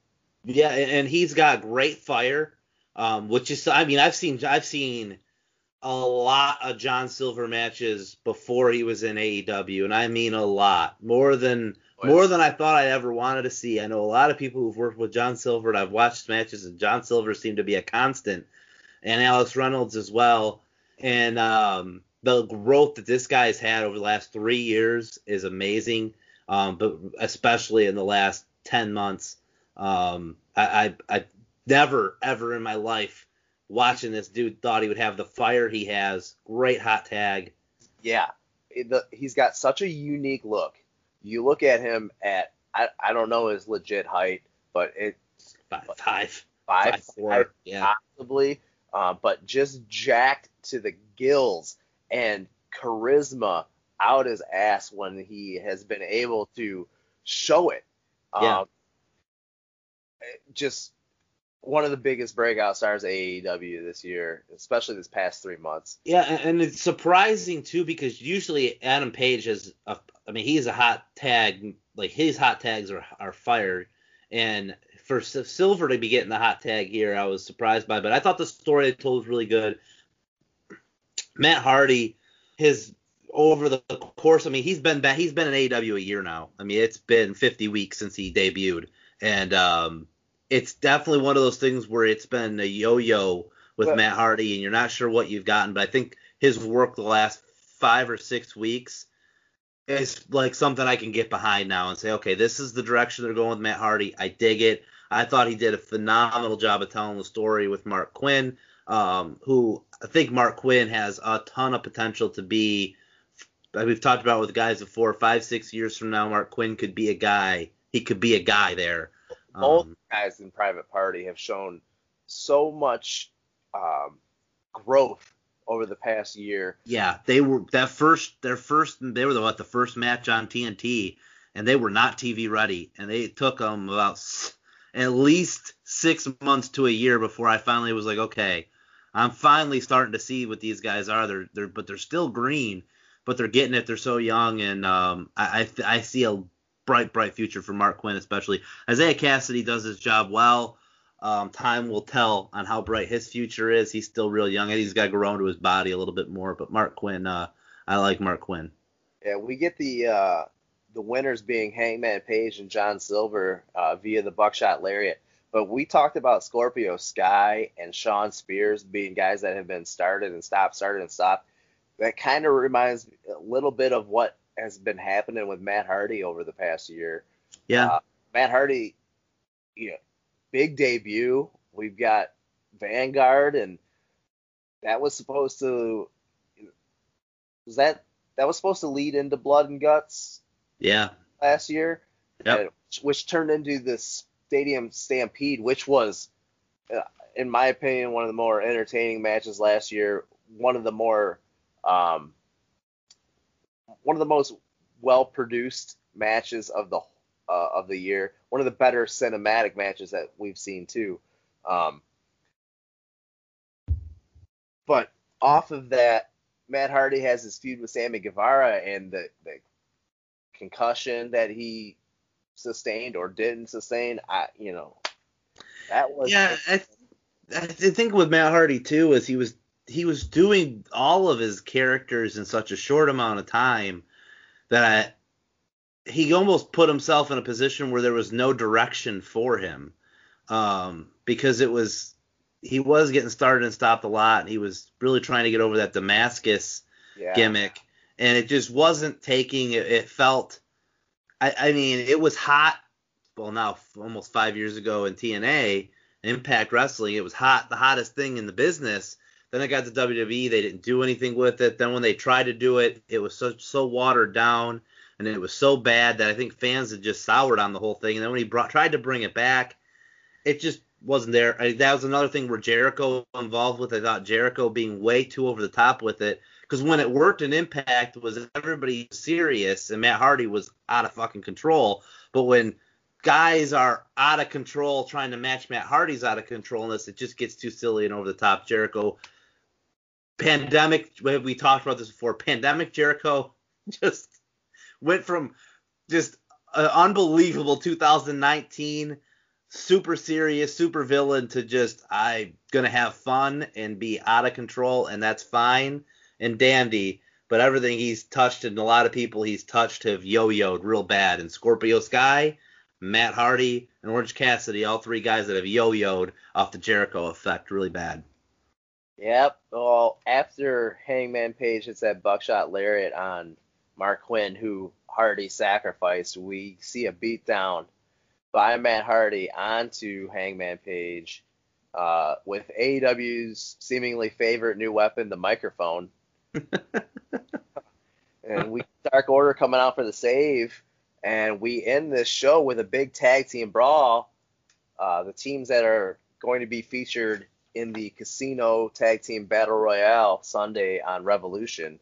yeah, and and he's got great fire, um, which is, I mean, I've seen, I've seen a lot of John Silver matches before he was in AEW, and I mean a lot, more than more than I thought I ever wanted to see. I know a lot of people who've worked with John Silver, and I've watched matches, and John Silver seemed to be a constant, and Alex Reynolds as well. And um, the growth that this guy's had over the last three years is amazing, um, but especially in the last ten months. Um, I, I, I never ever in my life watching this dude thought he would have the fire he has. Great hot tag. Yeah, the, he's got such a unique look. You look at him at I, I don't know his legit height, but it's Five, five, five, five, four. five Yeah. possibly, uh, but just jacked to the gills and charisma out his ass when he has been able to show it. Yeah. Um, just one of the biggest breakout stars AEW this year, especially this past three months. Yeah, and, it's surprising too because usually Adam Page has a, I mean, he's a hot tag, like his hot tags are are fired, and for Silver to be getting the hot tag here, I was surprised by. But I thought the story they told was really good. Matt Hardy, his over the course, I mean, he's been back, he's been in AEW a year now. I mean, it's been 50 weeks since he debuted, and um, it's definitely one of those things where it's been a yo-yo with But- Matt Hardy, and you're not sure what you've gotten. But I think his work the last five or six weeks is like something I can get behind now and say, okay, this is the direction they're going with Matt Hardy. I dig it. I thought he did a phenomenal job of telling the story with Marq Quen, um, who I think Marq Quen has a ton of potential to be. Like we've talked about with guys before, five, six years from now, Marq Quen could be a guy. He could be a guy there. Both Um, guys in Private Party have shown so much um, growth over the past year. Yeah, they were that first their first they were the what the first match on TNT and they were not TV ready and they took them about s- at least 6 months to a year before I finally was like okay, I'm finally starting to see what these guys are. They're they're but they're still green, but they're getting it. They're so young and um I I, th- I see a bright bright future for Marq Quen especially. Isiah Kassidy does his job well. Um, time will tell on how bright his future is. He's still real young, and he's got to grow into his body a little bit more. But Marq Quen, uh, I like Marq Quen. Yeah, we get the uh, the winners being Hangman Page and John Silver uh, via the Buckshot Lariat. But we talked about Scorpio Sky and Shawn Spears being guys that have been started and stopped, started and stopped. That kind of reminds me a little bit of what has been happening with Matt Hardy over the past year. Yeah, Uh, Matt Hardy, you know, big debut. We've got Vanguard, and that was supposed to was that that was supposed to lead into Blood and Guts yeah, last year, Yep. and- which turned into this Stadium Stampede, which was, uh, in my opinion, one of the more entertaining matches last year. One of the more, um, one of the most well produced matches of the uh, of the year. One of the better cinematic matches that we've seen too. Um, but off of that, Matt Hardy has his feud with Sammy Guevara and the, the concussion that he sustained or didn't sustain. I, you know, that was yeah. I, I think with Matt Hardy too is he was he was doing all of his characters in such a short amount of time that I, he almost put himself in a position where there was no direction for him um, because it was he was getting started and stopped a lot and he was really trying to get over that Damascus yeah. gimmick, and it just wasn't taking. It, it felt, I, I mean, it was hot well now almost five years ago in TNA Impact Wrestling. It was hot, the hottest thing in the business. Then it got to WWE. They didn't do anything with it. Then when they tried to do it, it was so so watered down and it was so bad that I think fans had just soured on the whole thing. And then when he brought, tried to bring it back, it just wasn't there. I, that was another thing where Jericho involved with. I thought Jericho being way too over the top with it because when it worked in Impact was everybody serious and Matt Hardy was out of fucking control. But when guys are out of control trying to match Matt Hardy's out of control in this, it just gets too silly and over the top. Jericho, pandemic, we talked about this before. Pandemic Jericho *laughs* just went from just an unbelievable 2019 super serious super villain to just i'm gonna have fun and be out of control and that's fine and dandy. But everything he's touched and a lot of people he's touched have yo-yoed real bad. And Scorpio Sky, Matt Hardy, and Orange Cassidy, all three guys that have yo-yoed off the Jericho effect really bad. Yep. Well, after Hangman Page hits that buckshot lariat on Marq Quen, who Hardy sacrificed, we see a beatdown by Matt Hardy onto Hangman Page uh, with AEW's seemingly favorite new weapon, the microphone. *laughs* and we Dark Order coming out for the save, and we end this show with a big tag team brawl. Uh, the teams that are going to be featured in the Casino Tag Team Battle Royale Sunday on Revolution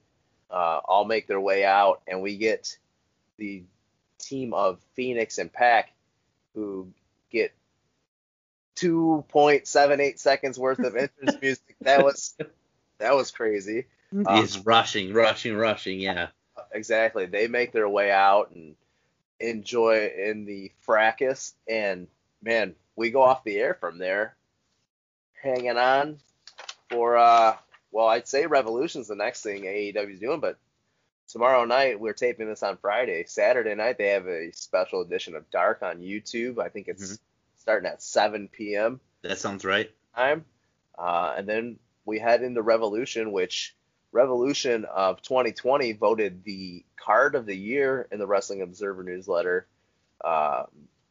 uh, all make their way out, and we get the team of Fenix and PAC who get 2.78 seconds worth of entrance music. That was that was crazy. He's um, rushing, rushing, rushing. Yeah. Exactly. They make their way out and enjoy in the fracas, and man, we go off the air from there, hanging on for uh, well, I'd say Revolution's the next thing AEW's doing, but tomorrow night we're taping this on Friday. Saturday night they have a special edition of Dark on YouTube. I think it's mm-hmm. starting at 7 p.m. That sounds right. Time, uh, and then we head into Revolution, which Revolution of 2020 voted the card of the year in the Wrestling Observer newsletter. Uh,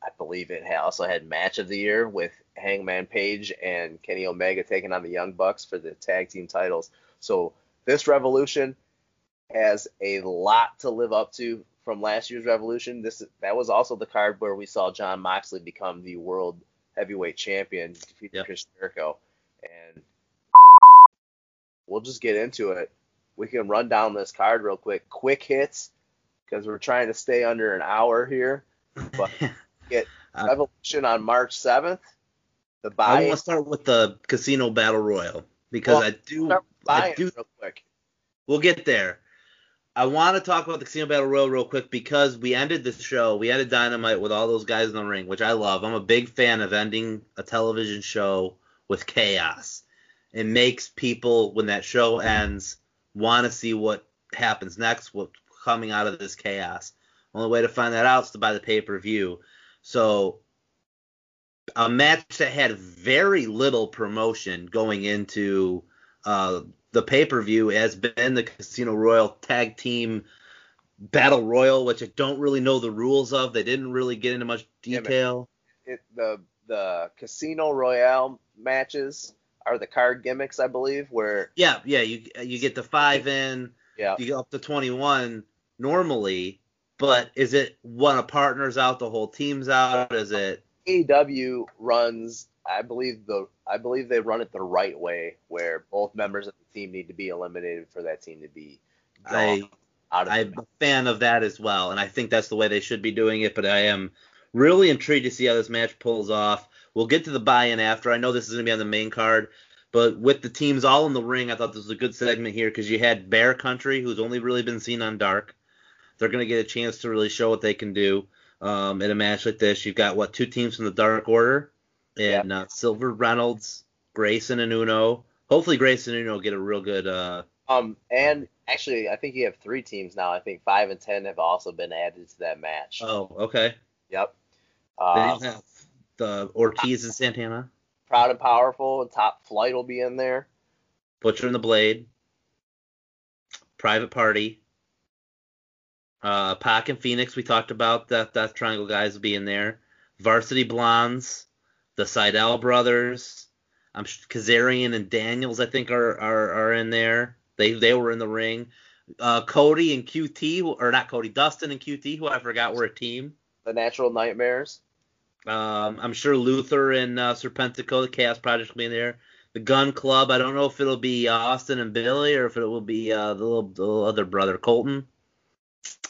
I believe it also had match of the year with Hangman Page and Kenny Omega taking on the Young Bucks for the tag team titles. So this Revolution has a lot to live up to from last year's Revolution. This that was also the card where we saw Jon Moxley become the world heavyweight champion, defeating yep. Chris Jericho, and we'll just get into it. We can run down this card real quick. Quick hits, because we're trying to stay under an hour here. But *laughs* get uh, Revolution on March 7th. The buy. I want to start with the Casino Battle Royal because well, I do. I do. Real quick. We'll get there. I want to talk about the Casino Battle Royal real quick because we ended the show. We ended Dynamite with all those guys in the ring, which I love. I'm a big fan of ending a television show with chaos it makes people when that show ends want to see what happens next, what's coming out of this chaos. Only way to find that out is to buy the pay per view. So a match that had very little promotion going into uh, the pay per view has been the Casino Royal Tag Team Battle Royal, which I don't really know the rules of. They didn't really get into much detail. It, the the Casino Royale matches are the card gimmicks, I believe, where yeah, yeah, you you get the five in, yeah, you go up to 21 normally, but is it one of partners out, the whole team's out? Is it AEW runs? I believe the I believe they run it the right way, where both members of the team need to be eliminated for that team to be. I I'm a fan of that as well, and I think that's the way they should be doing it. But I am really intrigued to see how this match pulls off. We'll get to the buy-in after. I know this is going to be on the main card, but with the teams all in the ring, I thought this was a good segment here because you had Bear Country, who's only really been seen on Dark. They're going to get a chance to really show what they can do um, in a match like this. You've got what two teams from the Dark Order, and uh, Silver Reynolds, Grayson and Uno. Hopefully, Grayson and Uno get a real good. Uh, um, and actually, I think you have three teams now. I think five and ten have also been added to that match. Oh, okay. Yep. Uh, have the Ortiz and Santana. Proud and powerful and top flight will be in there. Butcher and the Blade. Private Party. Uh, Pac and Fenix, we talked about that. That Triangle guys will be in there. Varsity Blondes, the Sydal brothers. I'm Kazarian and Daniels, I think, are, are are in there. They they were in the ring. Uh, Cody and QT, or not Cody, Dustin and QT, who I forgot were a team. The Natural Nightmares. Um, I'm sure Luther and uh, Serpentico, the Chaos Project, will be in there. The Gunn Club. I don't know if it'll be uh, Austin and Billy or if it will be uh, the, little, the little other brother Colten.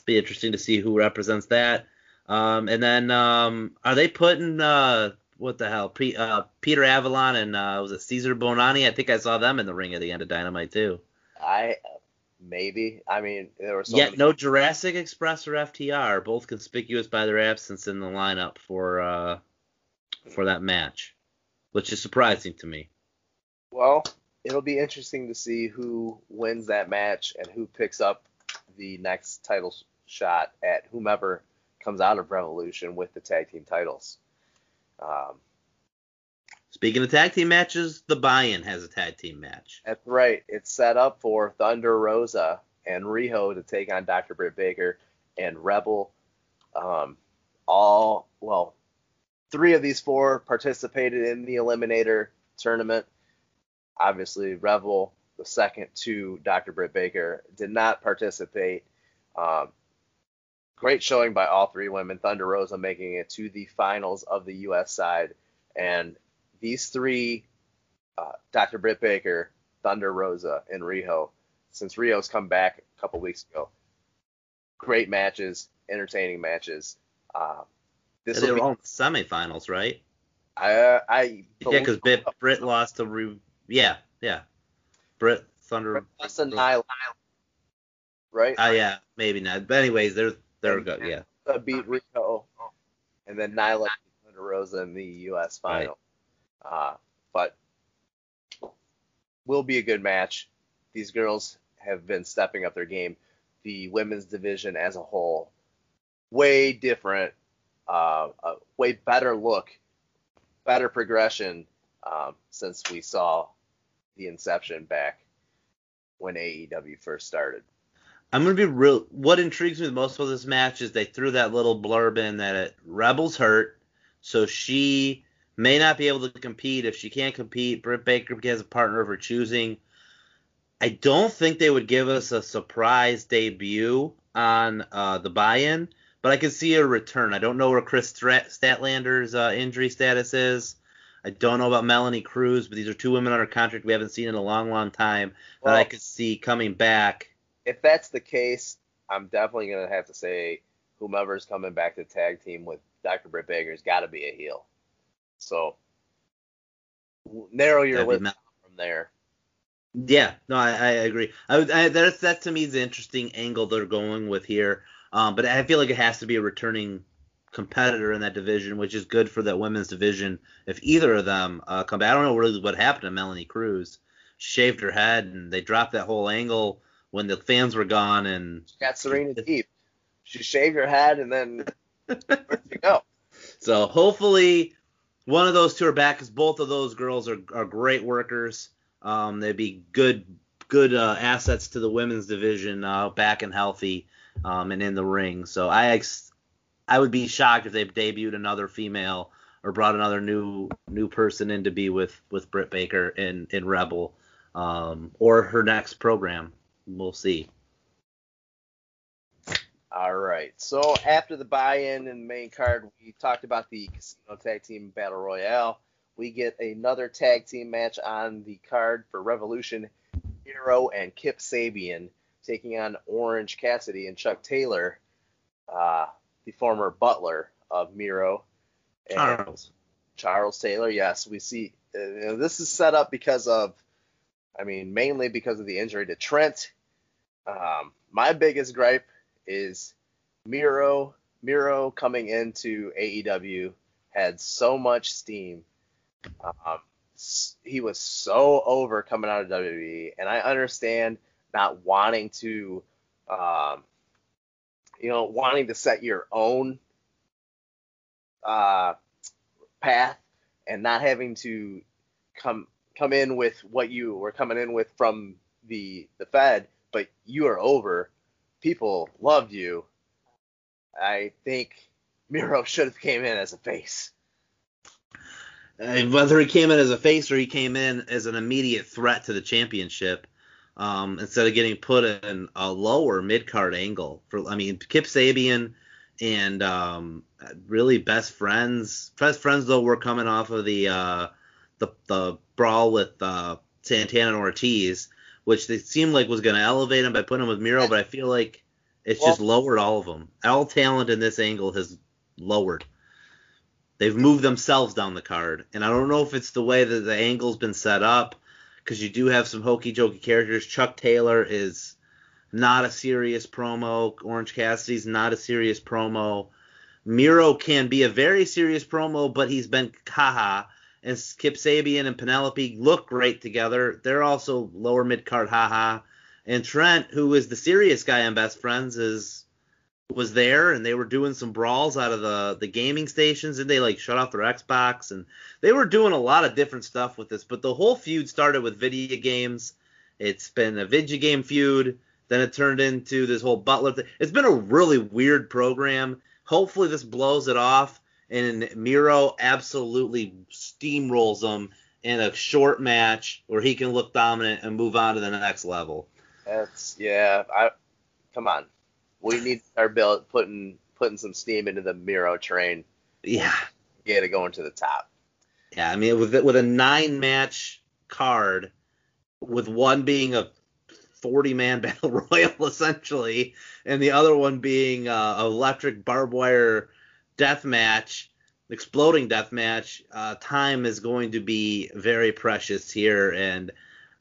Be interesting to see who represents that. Um, and then um, are they putting uh, what the hell? P- uh, Peter Avalon and uh, was it Cezar Bononi? I think I saw them in the ring at the end of Dynamite too. I maybe. I mean, there was so yet many- no Jurassic Express or FTR, both conspicuous by their absence in the lineup for uh, for that match, which is surprising to me. Well, it'll be interesting to see who wins that match and who picks up the next title shot at whomever comes out of Revolution with the tag team titles. Um, Speaking of tag team matches, the Buy-In has a tag team match. That's right. It's set up for Thunder Rosa and Riho to take on Dr. Britt Baker and Rebel. Um, all well, three of these four participated in the Eliminator tournament obviously Rebel, the second to Dr. Britt Baker, did not participate. Um, great showing by all three women. Thunder Rosa making it to the finals of the U.S. side, and these three, uh, Dr. Britt Baker, Thunder Rosa, and Riho, since Riho's come back a couple weeks ago, great matches, entertaining matches. Uh, this they were be, all semifinals, right? I, I yeah, because Britt lost to yeah, yeah. Britt Thunder. That's a Nyla, right? Uh, yeah, maybe not. But anyways, they're they're. Yeah. Uh, beat Rico, and then Nyla Thunder Rosa in the U.S. final. Right. Uh, but will be a good match. These girls have been stepping up their game. The women's division as a whole, way different, uh, a way better look, better progression um, since we saw the inception back when AEW first started. I'm gonna be real. What intrigues me the most about this match is they threw that little blurb in that it, Rebel's hurt, so she may not be able to compete. If she can't compete, Britt Baker has a partner of her choosing. I don't think they would give us a surprise debut on uh, the buy-in, but I could see a return. I don't know where Kris Statlander's uh, injury status is. I don't know about Melanie Cruz, but these are two women under contract we haven't seen in a long, long time well, that I could see coming back. If that's the case, I'm definitely gonna have to say whomever's coming back to tag team with Dr. Britt Baker's got to be a heel. So narrow your list from there. Yeah, no, I, I agree. I, I, that's that to me is the interesting angle they're going with here. Um, but I feel like it has to be a returning competitor in that division, which is good for that women's division. If either of them uh, come back, I don't know really what happened to Melanie Cruz. She shaved her head, and they dropped that whole angle when the fans were gone. And she got Serena *laughs* Deeb. She shaved her head, and then where'd she go? *laughs* So hopefully one of those two are back, because both of those girls are, are great workers. Um, they'd be good good uh, assets to the women's division, uh, back and healthy, um, and in the ring. So I ex- I would be shocked if they debuted another female or brought another new new person in to be with with Britt Baker in in Rebel um, or her next program. We'll see. All right. So after the buy-in and main card, we talked about the Casino Tag Team Battle Royale. We get another tag team match on the card for Revolution. Miro and Kip Sabian taking on Orange Cassidy and Chuck Taylor. Uh, the former butler of Miro. Charles. Charles Taylor, yes. We see uh, this is set up because of, I mean, mainly because of the injury to Trent. Um, my biggest gripe is Miro. Miro coming into AEW had so much steam. Um, he was so over coming out of WWE, and I understand not wanting to um, you know, wanting to set your own uh, path and not having to come come in with what you were coming in with from the the Fed, but you are over. People loved you. I think Miro *laughs* should have came in as a face. Uh, whether he came in as a face or he came in as an immediate threat to the championship, um, instead of getting put in a lower mid card angle. For I mean, Kip Sabian and um, really best friends. Best friends though were coming off of the uh, the the brawl with uh, Santana and Ortiz, which they seemed like was going to elevate him by putting him with Miro, but I feel like it's well, just lowered all of them. All talent in this angle has lowered. They've moved themselves down the card, and I don't know if it's the way that the angle's been set up, because you do have some hokey jokey characters. Chuck Taylor is not a serious promo. Orange Cassidy's not a serious promo. Miro can be a very serious promo, but he's been haha. And Kip Sabian and Penelope look great together. They're also lower mid card haha. And Trent, who is the serious guy on Best Friends, is was there and they were doing some brawls out of the the gaming stations and they like shut off their Xbox and they were doing a lot of different stuff with this. But the whole feud started with video games. It's been a video game feud. Then it turned into this whole butler thing. It's been a really weird program. Hopefully this blows it off and Miro absolutely steamrolls them in a short match where he can look dominant and move on to the next level that's yeah I come on we need our bill putting putting some steam into the Miro train. Yeah, get it going to the top. Yeah, I mean with with a nine match card, with one being a 40 man *laughs* battle royal essentially, and the other one being uh, electric barbed wire death match, exploding death match. Uh, time is going to be very precious here, and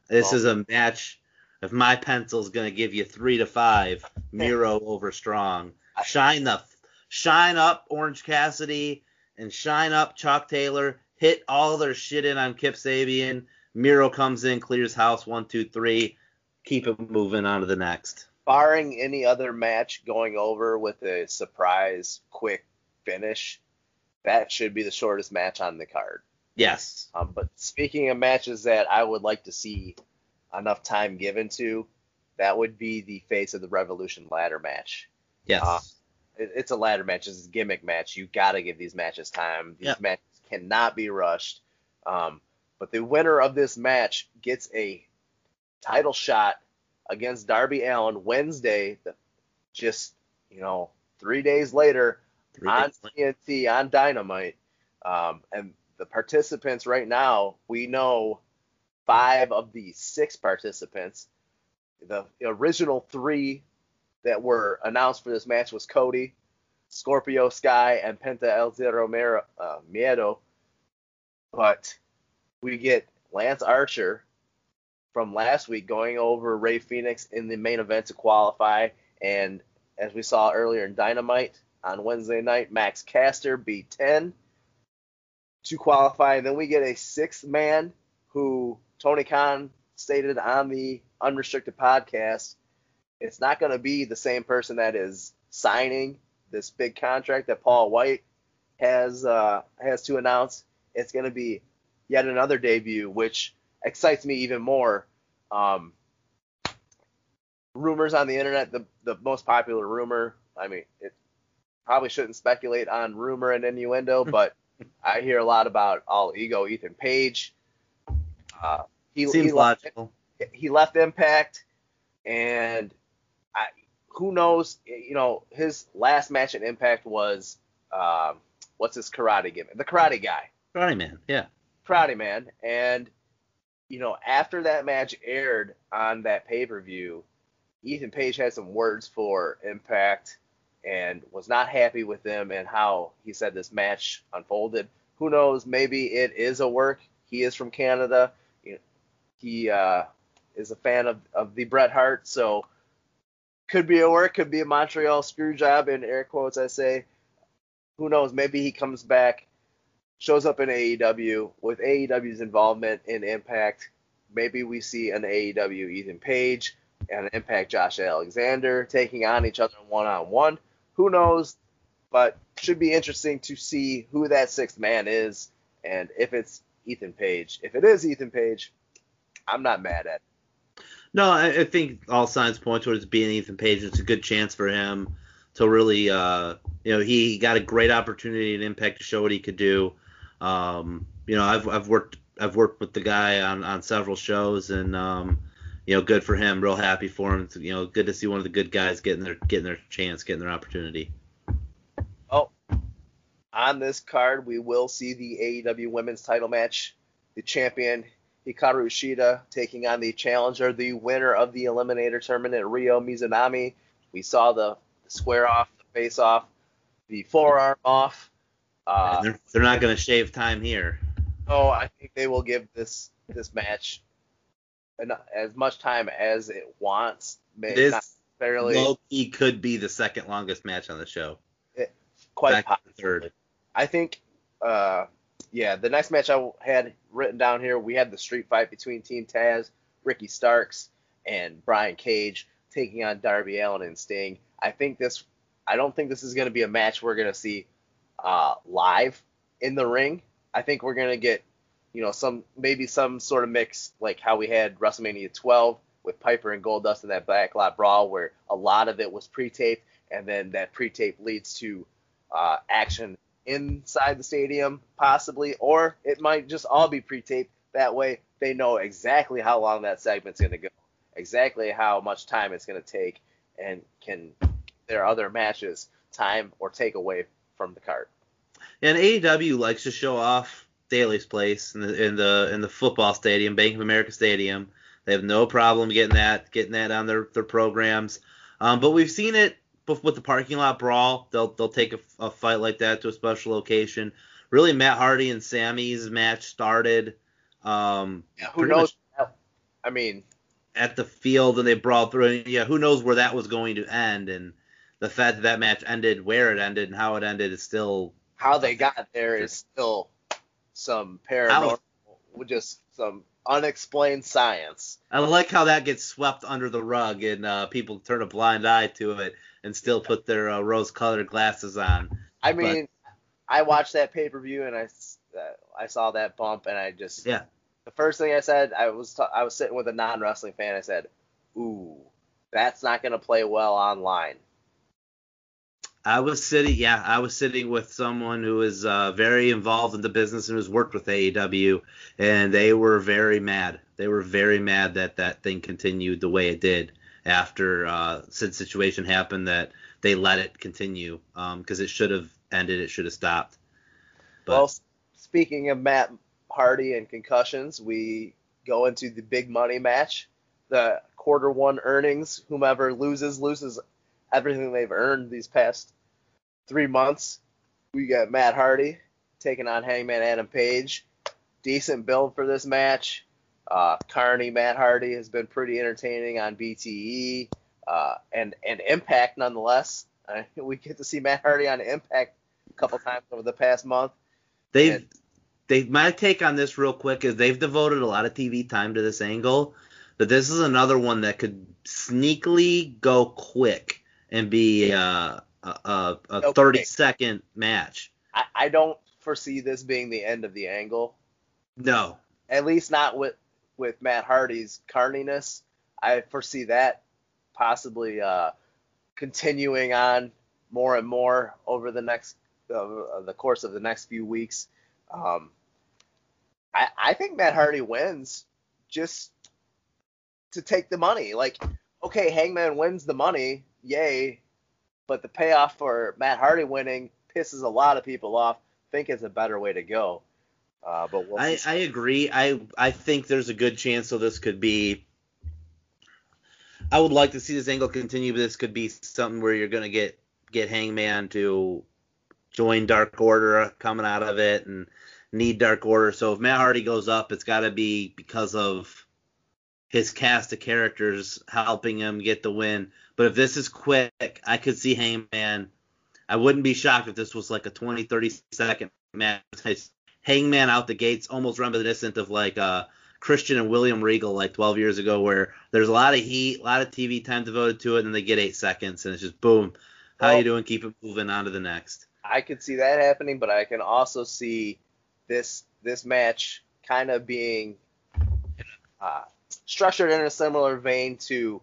this well, is a match if my pencil's gonna give you three to five, Miro over Strong. Shine the shine up Orange Cassidy and shine up Chuck Taylor. Hit all their shit in on Kip Sabian. Miro comes in, clears house one, two, three. Keep it moving on to the next. Barring any other match going over with a surprise quick finish, that should be the shortest match on the card. Yes. Um, but speaking of matches that I would like to see enough time given to, that would be the face of the Revolution ladder match. Yes. Uh, it, it's a ladder match. It's a gimmick match. You got to give these matches time. These yep. matches cannot be rushed. Um, but the winner of this match gets a title shot against Darby Allin Wednesday, the, just you know three days later three on TNT on Dynamite. Um, and the participants right now, we know five of the six participants. The original three that were announced for this match was Cody, Scorpio Sky, and Penta El Zero uh, Miedo. But we get Lance Archer from last week going over Rey Fenix in the main event to qualify. And as we saw earlier in Dynamite on Wednesday night, Max Caster beat 10 to qualify. And then we get a sixth man who Tony Khan stated on the Unrestricted podcast, it's not going to be the same person that is signing this big contract that Paul White has uh, has to announce. It's going to be yet another debut, which excites me even more. Um, rumors on the internet, the the most popular rumor. I mean, it probably shouldn't speculate on rumor and innuendo, *laughs* but I hear a lot about all ego Ethan Page. Uh, he, Seems he logical. Left, he left Impact, and I, who knows? You know, his last match at Impact was um, what's his karate gimmick? The Karate Guy. Karate Man, yeah. Karate Man, and you know, after that match aired on that pay per view, Ethan Page had some words for Impact and was not happy with them and how he said this match unfolded. Who knows? Maybe it is a work. He is from Canada. He uh, is a fan of, of the Bret Hart, so could be a work, could be a Montreal screw job in air quotes. I say, who knows? Maybe he comes back, shows up in AEW with AEW's involvement in Impact. Maybe we see an AEW Ethan Page and an Impact Josh Alexander taking on each other one on one. Who knows? But should be interesting to see who that sixth man is and if it's Ethan Page. If it is Ethan Page, I'm not mad at. It. No, I, I think all signs point towards being Ethan Page. It's a good chance for him to really, uh, you know, he got a great opportunity and impact to show what he could do. Um, you know, I've I've worked I've worked with the guy on on several shows and um, you know, good for him. Real happy for him. You know, good to see one of the good guys getting their getting their chance, getting their opportunity. Oh, on this card, we will see the AEW Women's Title match. The champion Hikaru Shida taking on the challenger, the winner of the Eliminator Tournament, Rio Mizunami. We saw the, the square off, the face off, the forearm off. Uh, they're, they're not going to shave time here. Oh, I think they will give this this match as much time as it wants. It is fairly low key could be the second longest match on the show. It, quite possibly. third. I think. Uh, yeah, the next match I had written down here, we had the street fight between Team Taz, Ricky Starks, and Brian Cage taking on Darby Allin and Sting. I think this. I don't think this is going to be a match we're going to see uh, live in the ring. I think we're going to get you know, some maybe some sort of mix like how we had WrestleMania 12 with Piper and Goldust in that backlot brawl, where a lot of it was pre-taped, and then that pre-tape leads to uh, action inside the stadium, possibly, or it might just all be pre-taped. That way, they know exactly how long that segment's going to go, exactly how much time it's going to take, and can their other matches time or take away from the card. And AEW likes to show off Daily's place in the in the in the football stadium, Bank of America Stadium. They have no problem getting that getting that on their their programs. Um, but we've seen it with the parking lot brawl. They'll they'll take a, a, fight like that to a special location. Really, Matt Hardy and Sammy's match started. Um, yeah, who knows? I mean, at the field and they brawled through. And yeah, who knows where that was going to end? And the fact that that match ended where it ended and how it ended is still how they got there is still some paranormal, was, just some unexplained science. I like how that gets swept under the rug and uh, people turn a blind eye to it and still put their uh, rose-colored glasses on. I mean, but, I watched that pay-per-view and I uh, I saw that bump and I just yeah. The first thing I said, I was t- I was sitting with a non-wrestling fan. I said, "Ooh, that's not going to play well online." I was sitting, yeah, I was sitting with someone who is uh, very involved in the business and who's worked with AEW, and they were very mad. They were very mad that that thing continued the way it did after uh, said situation happened. That they let it continue because um, it should have ended. It should have stopped. But, well, speaking of Matt Hardy and concussions, we go into the big money match. The quarter one earnings, whomever loses loses everything they've earned these past three months. We got Matt Hardy taking on Hangman Adam Page. Decent build for this match. Uh, Carney Matt Hardy has been pretty entertaining on BTE uh, and and Impact nonetheless. Uh, *laughs* we get to see Matt Hardy on Impact a couple times over the past month. They've and, they my take on this real quick is they've devoted a lot of TV time to this angle, but this is another one that could sneakily go quick and be uh, a, a, okay. 30 second match. I, I don't foresee this being the end of the angle. No. At least not with with Matt Hardy's carniness. I foresee that possibly uh, continuing on more and more over the next uh, the course of the next few weeks. Um, I, I think Matt Hardy wins just to take the money. Like, okay, Hangman wins the money, yay, but the payoff for Matt Hardy winning pisses a lot of people off. I think it's a better way to go. Uh, but we'll I, I agree. I I think there's a good chance so this could be. I would like to see this angle continue, but this could be something where you're gonna get get Hangman to join Dark Order coming out of it and need Dark Order. So if Matt Hardy goes up, it's got to be because of his cast of characters helping him get the win. But if this is quick, I could see Hangman. I wouldn't be shocked if this was like a 20, 30 second match. Hangman out the gates, almost reminiscent of like uh, Christian and William Regal like 12 years ago, where there's a lot of heat, a lot of TV time devoted to it, and they get eight seconds, and it's just boom. How well, you doing? Keep it moving on to the next. I could see that happening, but I can also see this this match kind of being uh, structured in a similar vein to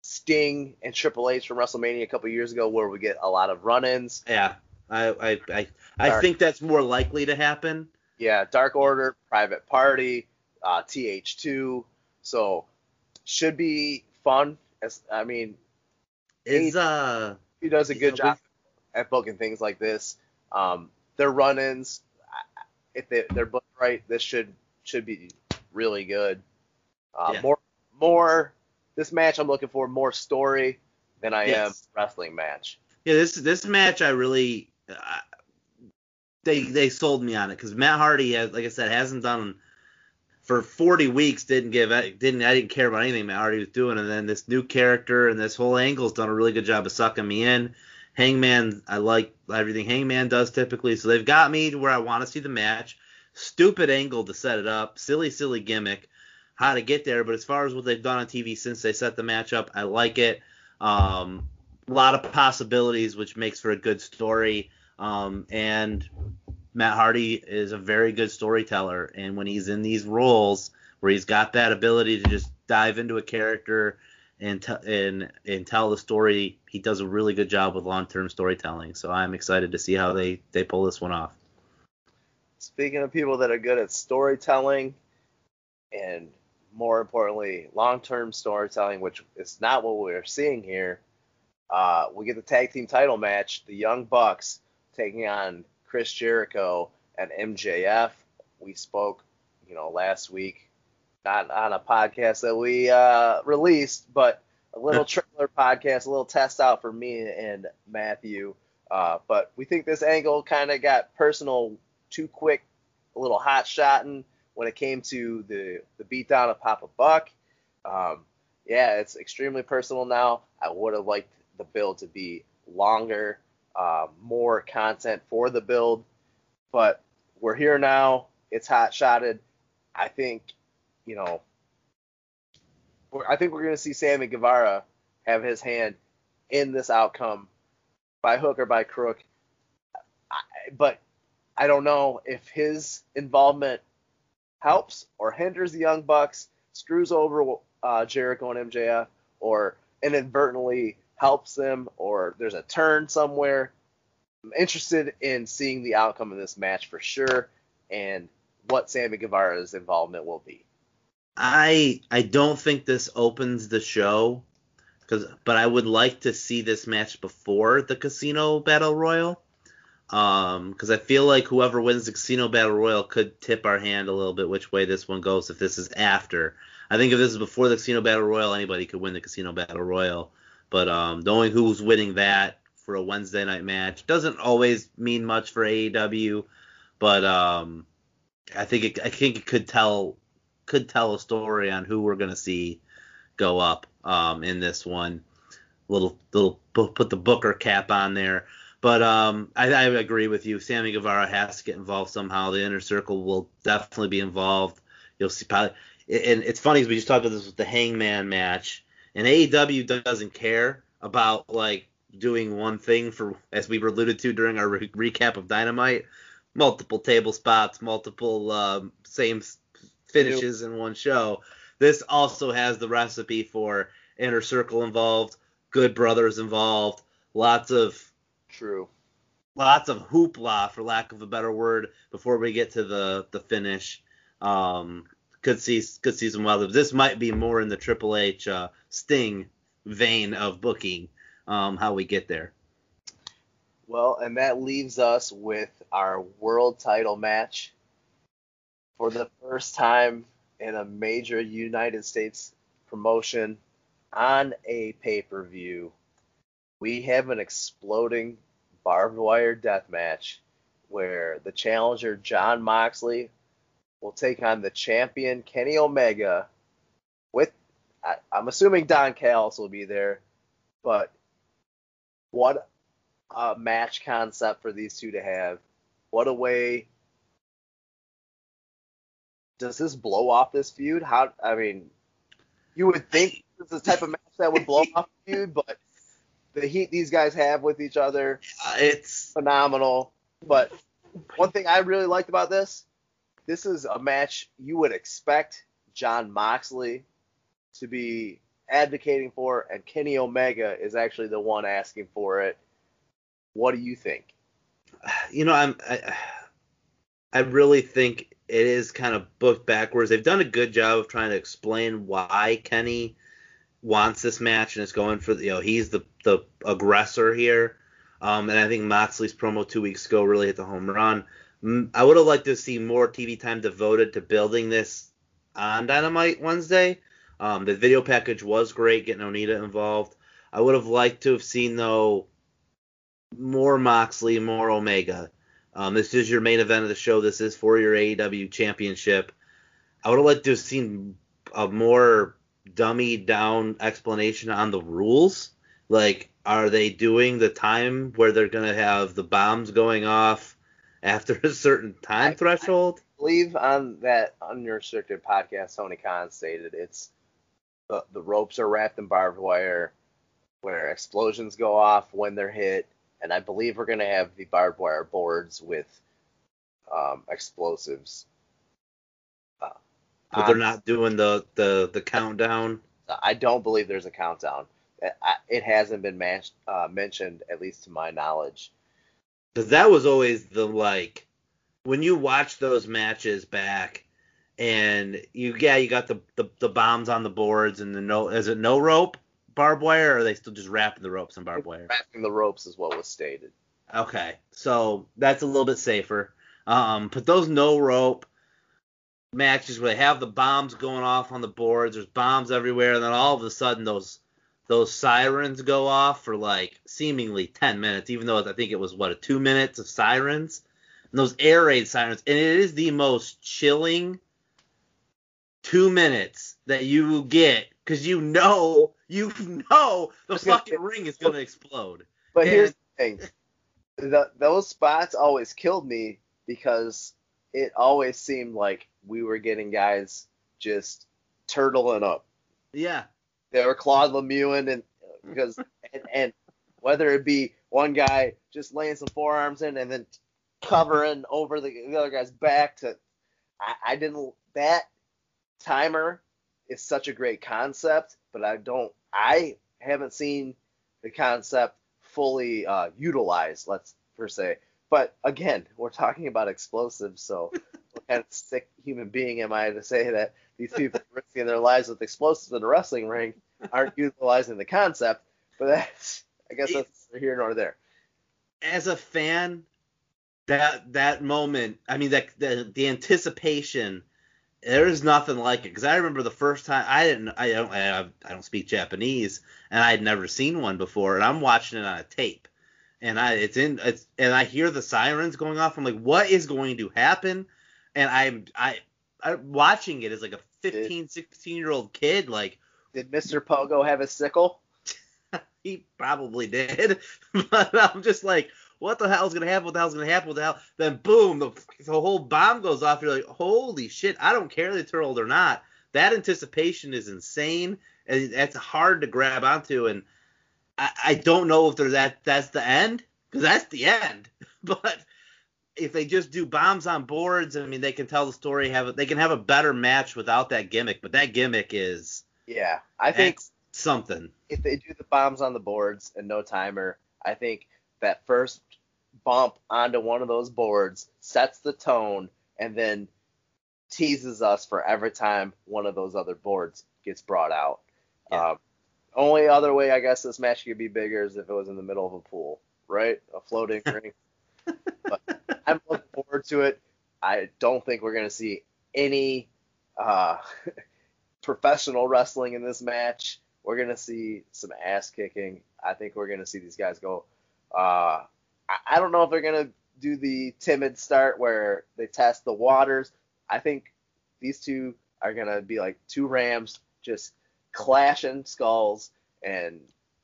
Sting and Triple H from WrestleMania a couple years ago, where we get a lot of run-ins. Yeah, I I I, I think that's more likely to happen. Yeah, Dark Order, Private Party, uh, TH2. So should be fun. As I mean, is uh he does a good job at booking things like this. Um, their run-ins, if they, they're booked right, this should should be really good. Uh, yeah. More more this match I'm looking for more story than I yes. am wrestling match. Yeah, this this match I really uh, they they sold me on it because Matt Hardy has like I said hasn't done for 40 weeks didn't give didn't I didn't care about anything Matt Hardy was doing and then this new character and this whole angle's done a really good job of sucking me in. Hangman I like everything Hangman does typically so they've got me to where I want to see the match. Stupid angle to set it up, silly silly gimmick how to get there. But as far as what they've done on TV since they set the match up, I like it. Um, a lot of possibilities, which makes for a good story. Um, and Matt Hardy is a very good storyteller, and when he's in these roles where he's got that ability to just dive into a character and t- and and tell the story, he does a really good job with long-term storytelling. So I'm excited to see how they they pull this one off. Speaking of people that are good at storytelling and more importantly, long-term storytelling, which is not what we're seeing here. Uh, we get the tag team title match, the Young Bucks taking on Chris Jericho and MJF. We spoke, you know, last week, not on a podcast that we uh, released, but a little *laughs* trailer podcast, a little test out for me and Matthew. Uh, but we think this angle kind of got personal too quick, a little hot shotting when it came to the the beatdown of Papa Buck. Um, yeah, it's extremely personal now. I would have liked the build to be longer, uh, more content for the build, but we're here now. It's hot shotted. I think, you know, I think we're going to see Sammy Guevara have his hand in this outcome by hook or by crook. I, but I don't know if his involvement helps or hinders the Young Bucks, screws over uh, Jericho and MJF, or inadvertently helps them, or there's a turn somewhere. I'm interested in seeing the outcome of this match for sure, and what Sammy Guevara's involvement will be. I I don't think this opens the show, cause, but I would like to see this match before the Casino Battle Royal. Um, because I feel like whoever wins the Casino Battle Royal could tip our hand a little bit which way this one goes if this is after. I think if this is before the Casino Battle Royal, anybody could win the Casino Battle Royal. But um, knowing who's winning that for a Wednesday night match doesn't always mean much for AEW. But um, I think it, I think it could tell could tell a story on who we're gonna see go up um, in this one. Little little put the Booker cap on there. But um, I, I agree with you. Sammy Guevara has to get involved somehow. The inner circle will definitely be involved. You'll see probably. And it's funny because we just talked about this with the Hangman match, and AEW doesn't care about like doing one thing for, as we were alluded to during our re- recap of Dynamite, multiple table spots, multiple um, same finishes in one show. This also has the recipe for inner circle involved, good brothers involved, lots of True. Lots of hoopla, for lack of a better word, before we get to the the finish. Um, could see could see some wild. This might be more in the Triple H uh, Sting vein of booking. Um, how we get there. Well, and that leaves us with our world title match for the first time in a major United States promotion on a pay per view we have an exploding barbed wire death match where the challenger Jon Moxley will take on the champion Kenny Omega with I, am assuming Don Callis will be there, but what a match concept for these two to have. What a way does this blow off this feud? How I mean, you would think this is the type of match that would blow off the feud, but the heat these guys have with each other. It's phenomenal. But one thing I really liked about this, this is a match you would expect Jon Moxley to be advocating for, and Kenny Omega is actually the one asking for it. What do you think? You know, I'm I, I really think it is kind of booked backwards. They've done a good job of trying to explain why Kenny wants this match and is going for you know he's the the aggressor here. Um, and I think Moxley's promo two weeks ago really hit the home run. I would have liked to see more TV time devoted to building this on Dynamite Wednesday. Um, the video package was great, getting Onita involved. I would have liked to have seen though more Moxley, more Omega. Um, this is your main event of the show. This is for your AEW championship. I would have liked to have seen a more dummy down explanation on the rules. Like, are they doing the time where they're gonna have the bombs going off after a certain time I, threshold? I believe on that unrestricted podcast, Tony Khan stated it's the, the ropes are wrapped in barbed wire, where explosions go off when they're hit, and I believe we're gonna have the barbed wire boards with um, explosives. But they're not doing the, the the countdown. I don't believe there's a countdown. It hasn't been uh, mentioned, at least to my knowledge. Because that was always the like when you watch those matches back, and you yeah you got the, the, the bombs on the boards and the no is it no rope barbed wire or are they still just wrapping the ropes in barbed wire? Wrapping the ropes is what was stated. Okay, so that's a little bit safer. Um, but those no rope matches where they have the bombs going off on the boards, there's bombs everywhere, and then all of a sudden those those sirens go off for like seemingly 10 minutes, even though I think it was what a two minutes of sirens. And those air raid sirens, and it is the most chilling two minutes that you get because you know you know the fucking ring is gonna explode. But and, here's the thing: the, those spots always killed me because it always seemed like we were getting guys just turtling up. Yeah. They were Claude Lemieux and *laughs* because and, and whether it be one guy just laying some forearms in and then covering over the, the other guy's back to I, I didn't that timer is such a great concept, but I don't I haven't seen the concept fully uh, utilized, let's per se. But again, we're talking about explosives, so *laughs* what kind of sick human being am I to say that these people risking their lives with explosives in a wrestling ring aren't *laughs* utilizing the concept? But that's, I guess that's neither here nor there. As a fan, that that moment, I mean, that the, the anticipation there is nothing like it because I remember the first time I didn't I don't I, I don't speak Japanese and I had never seen one before and I'm watching it on a tape and I it's in it's and I hear the sirens going off I'm like what is going to happen and I'm I I'm watching it as like a 15 did, 16 year old kid like did Mr. Pogo have a sickle *laughs* he probably did *laughs* but I'm just like what the hell's gonna happen? What the hell's gonna happen? What the hell? Then boom, the, the whole bomb goes off. You're like, holy shit! I don't care if they turtled or not. That anticipation is insane, and that's hard to grab onto. And I, I don't know if there's that that's the end because that's the end. *laughs* but if they just do bombs on boards, I mean, they can tell the story. Have they can have a better match without that gimmick. But that gimmick is yeah, I think something. If they do the bombs on the boards and no timer, I think that first bump onto one of those boards sets the tone and then teases us for every time one of those other boards gets brought out. Yeah. Um, only other way I guess this match could be bigger is if it was in the middle of a pool, right? A floating *laughs* ring. But I'm looking forward to it. I don't think we're gonna see any uh, *laughs* professional wrestling in this match. We're gonna see some ass kicking. I think we're gonna see these guys go uh, I don't know if they're gonna do the timid start where they test the waters. I think these two are gonna be like two Rams just clashing skulls and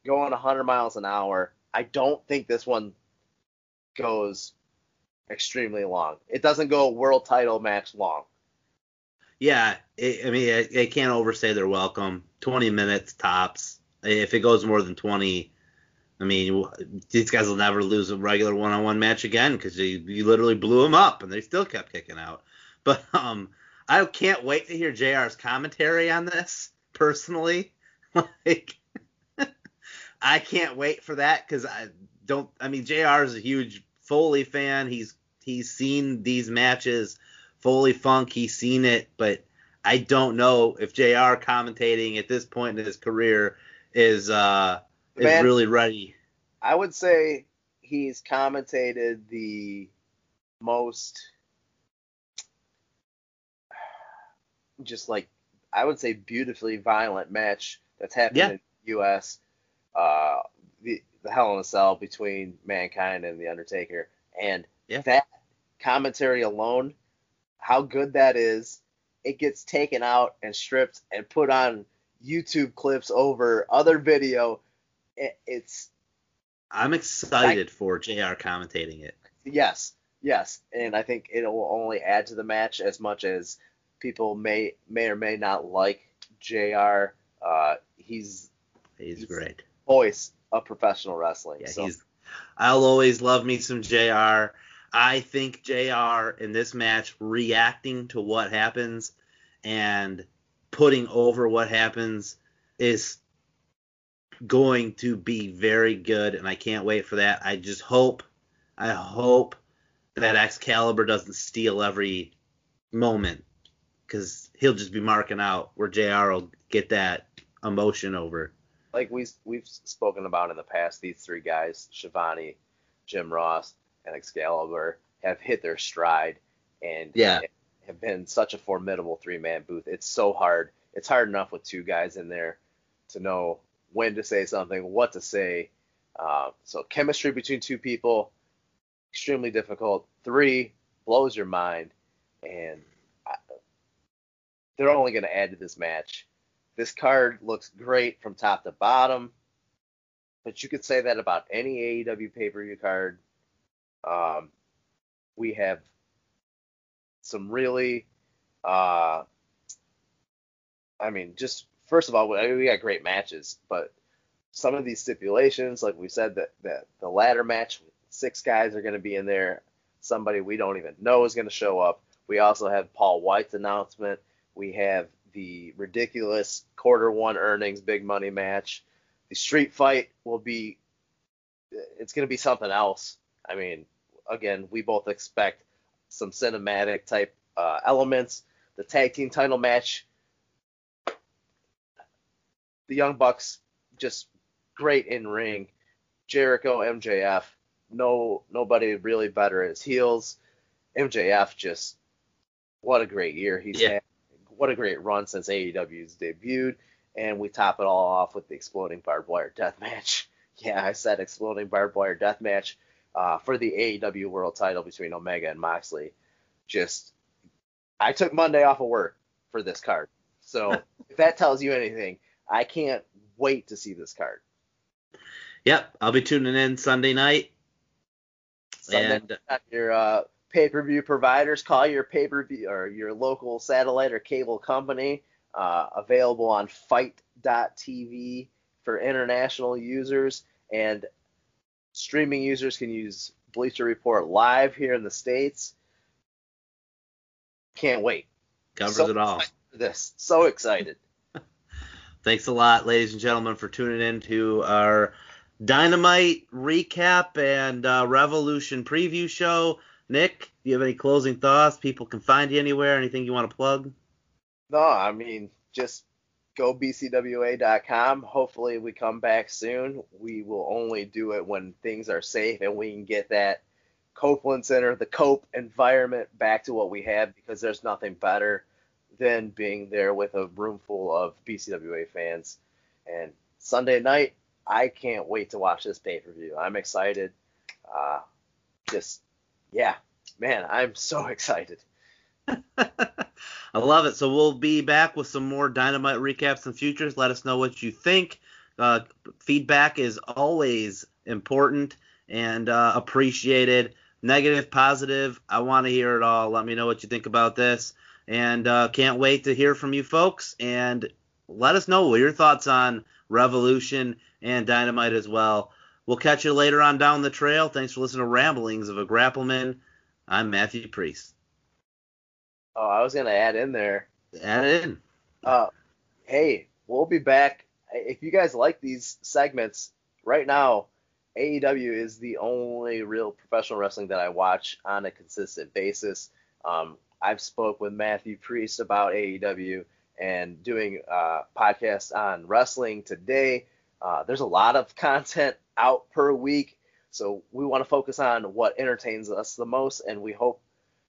going 100 miles an hour. I don't think this one goes extremely long. It doesn't go world title match long. Yeah, it, I mean, it can't overstay their welcome. 20 minutes tops. If it goes more than 20, I mean, these guys will never lose a regular one-on-one match again because you, you literally blew them up and they still kept kicking out. *laughs* But um, I can't wait to hear JR's commentary on this personally *laughs* like, I can't wait for that because I don't. I mean, Jr. is a huge Foley fan. He's he's seen these matches, Foley Funk. He's seen it, but I don't know if Jr. commentating at this point in his career is uh is Man, really ready. I would say he's commentated the most *sighs* just like I would say beautifully violent match that's happened Yeah. in the US. Uh the the Hell in a Cell between Mankind and The Undertaker. And Yeah. that commentary alone, how good that is, it gets taken out and stripped and put on YouTube clips over other video. It, it's I'm excited for Jr. commentating it. Yes, yes, and I think it will only add to the match as much as people may may or may not like Jr. Uh, he's He's He's- great. voice of professional wrestling. Yeah, so he's. I'll always love me some Jr. I think Jr. in this match reacting to what happens and putting over what happens is going to be very good, and I can't wait for that. I just hope, I hope that Excalibur doesn't steal every moment because he'll just be marking out where Jr. will get that emotion over. like we we've spoken about in the past, these three guys, Schiavone, Jim Ross, and Excalibur, have hit their stride and Yeah. have been such a formidable three man booth. It's so hard. It's hard enough with two guys in there to know when to say something, what to say. Uh, so chemistry between two people, extremely difficult. Three blows your mind, and they're only going to add to this match. This card looks great from top to bottom, but you could say that about any AEW pay per view card. Um, we have some really, uh, I mean, just first of all, we got great matches, but some of these stipulations, like we said, that, that the ladder match, six guys are going to be in there. Somebody we don't even know is going to show up. We also have Paul White's announcement. We have the ridiculous quarter one earnings big money match. The street fight will be, it's going to be something else. I mean, again, we both expect some cinematic type uh, elements. The tag team title match, the Young Bucks just great in ring. Jericho, MJF, no nobody really better as heels. MJF just what a great year he's Yeah. had. What a great run since AEW's debuted. And we top it all off with the exploding barbed wire death match. *laughs* Yeah, I said exploding barbed wire death match uh, for the AEW world title between Omega and Moxley. Just I took Monday off of work for this card. So *laughs* if that tells you anything, I can't wait to see this card. Yep, I'll be tuning in Sunday night. Sunday And your uh, pay-per-view providers call your pay-per-view or your local satellite or cable company. Uh, available on FITE.tv for international users, and streaming users can use Bleacher Report live here in the states. Can't wait. covers So it all. This so excited. *laughs* Thanks a lot, ladies and gentlemen, for tuning in to our Dynamite recap and uh, Revolution preview show. Nick, do you have any closing thoughts? People can find you anywhere. Anything you want to plug? No, I mean, just go bcwa.com. Hopefully, we come back soon. We will only do it when things are safe and we can get that Copeland Center, the Cope environment back to what we had because there's nothing better than being there with a room full of BCWA fans. And Sunday night, I can't wait to watch this pay per view. I'm excited. Uh, just, yeah, man, I'm so *laughs* excited. *laughs* I love it. So we'll be back with some more Dynamite recaps and futures. Let us know what you think. Uh, feedback is always important and uh, appreciated. Negative, positive, I want to hear it all. Let me know what you think about this. And uh, can't wait to hear from you folks. And let us know your thoughts on Revolution and Dynamite as well. We'll catch you later on down the trail. Thanks for listening to Ramblings of a Grappleman. I'm Matthew Priest. Oh, I was going to add in there. Add in. Uh, hey, we'll be back if you guys like these segments, right now, AEW is the only real professional wrestling that I watch on a consistent basis. Um, I've spoke with Matthew Priest about AEW and doing uh, podcasts on wrestling today. Uh, there's a lot of *laughs* content out per week, so we want to focus on what entertains us the most, and we hope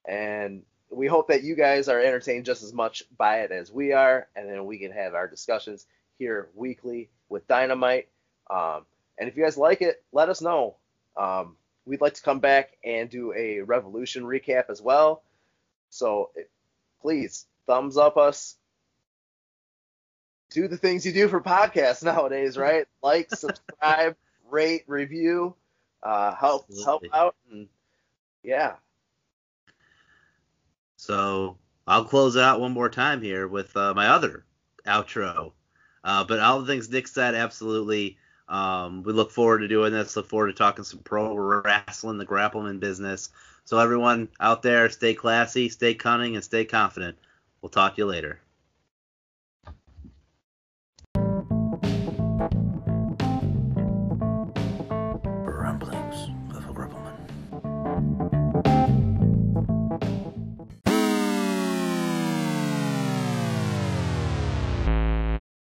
and we hope that you guys are entertained just as much by it as we are, and then we can have our discussions here weekly with Dynamite. Um, and if you guys like it, let us know. Um, we'd like to come back and do a Revolution recap as well. So please thumbs up us. Do the things you do for podcasts nowadays, right? Like, *laughs* subscribe, rate, review, uh, help help out, and yeah. So I'll close out one more time here with uh, my other outro. Uh, but all the things Nick said, absolutely. Um, we look forward to doing this. Look forward to talking some pro wrestling, the grappling business. So everyone out there, stay classy, stay cunning, and stay confident. We'll talk to you later.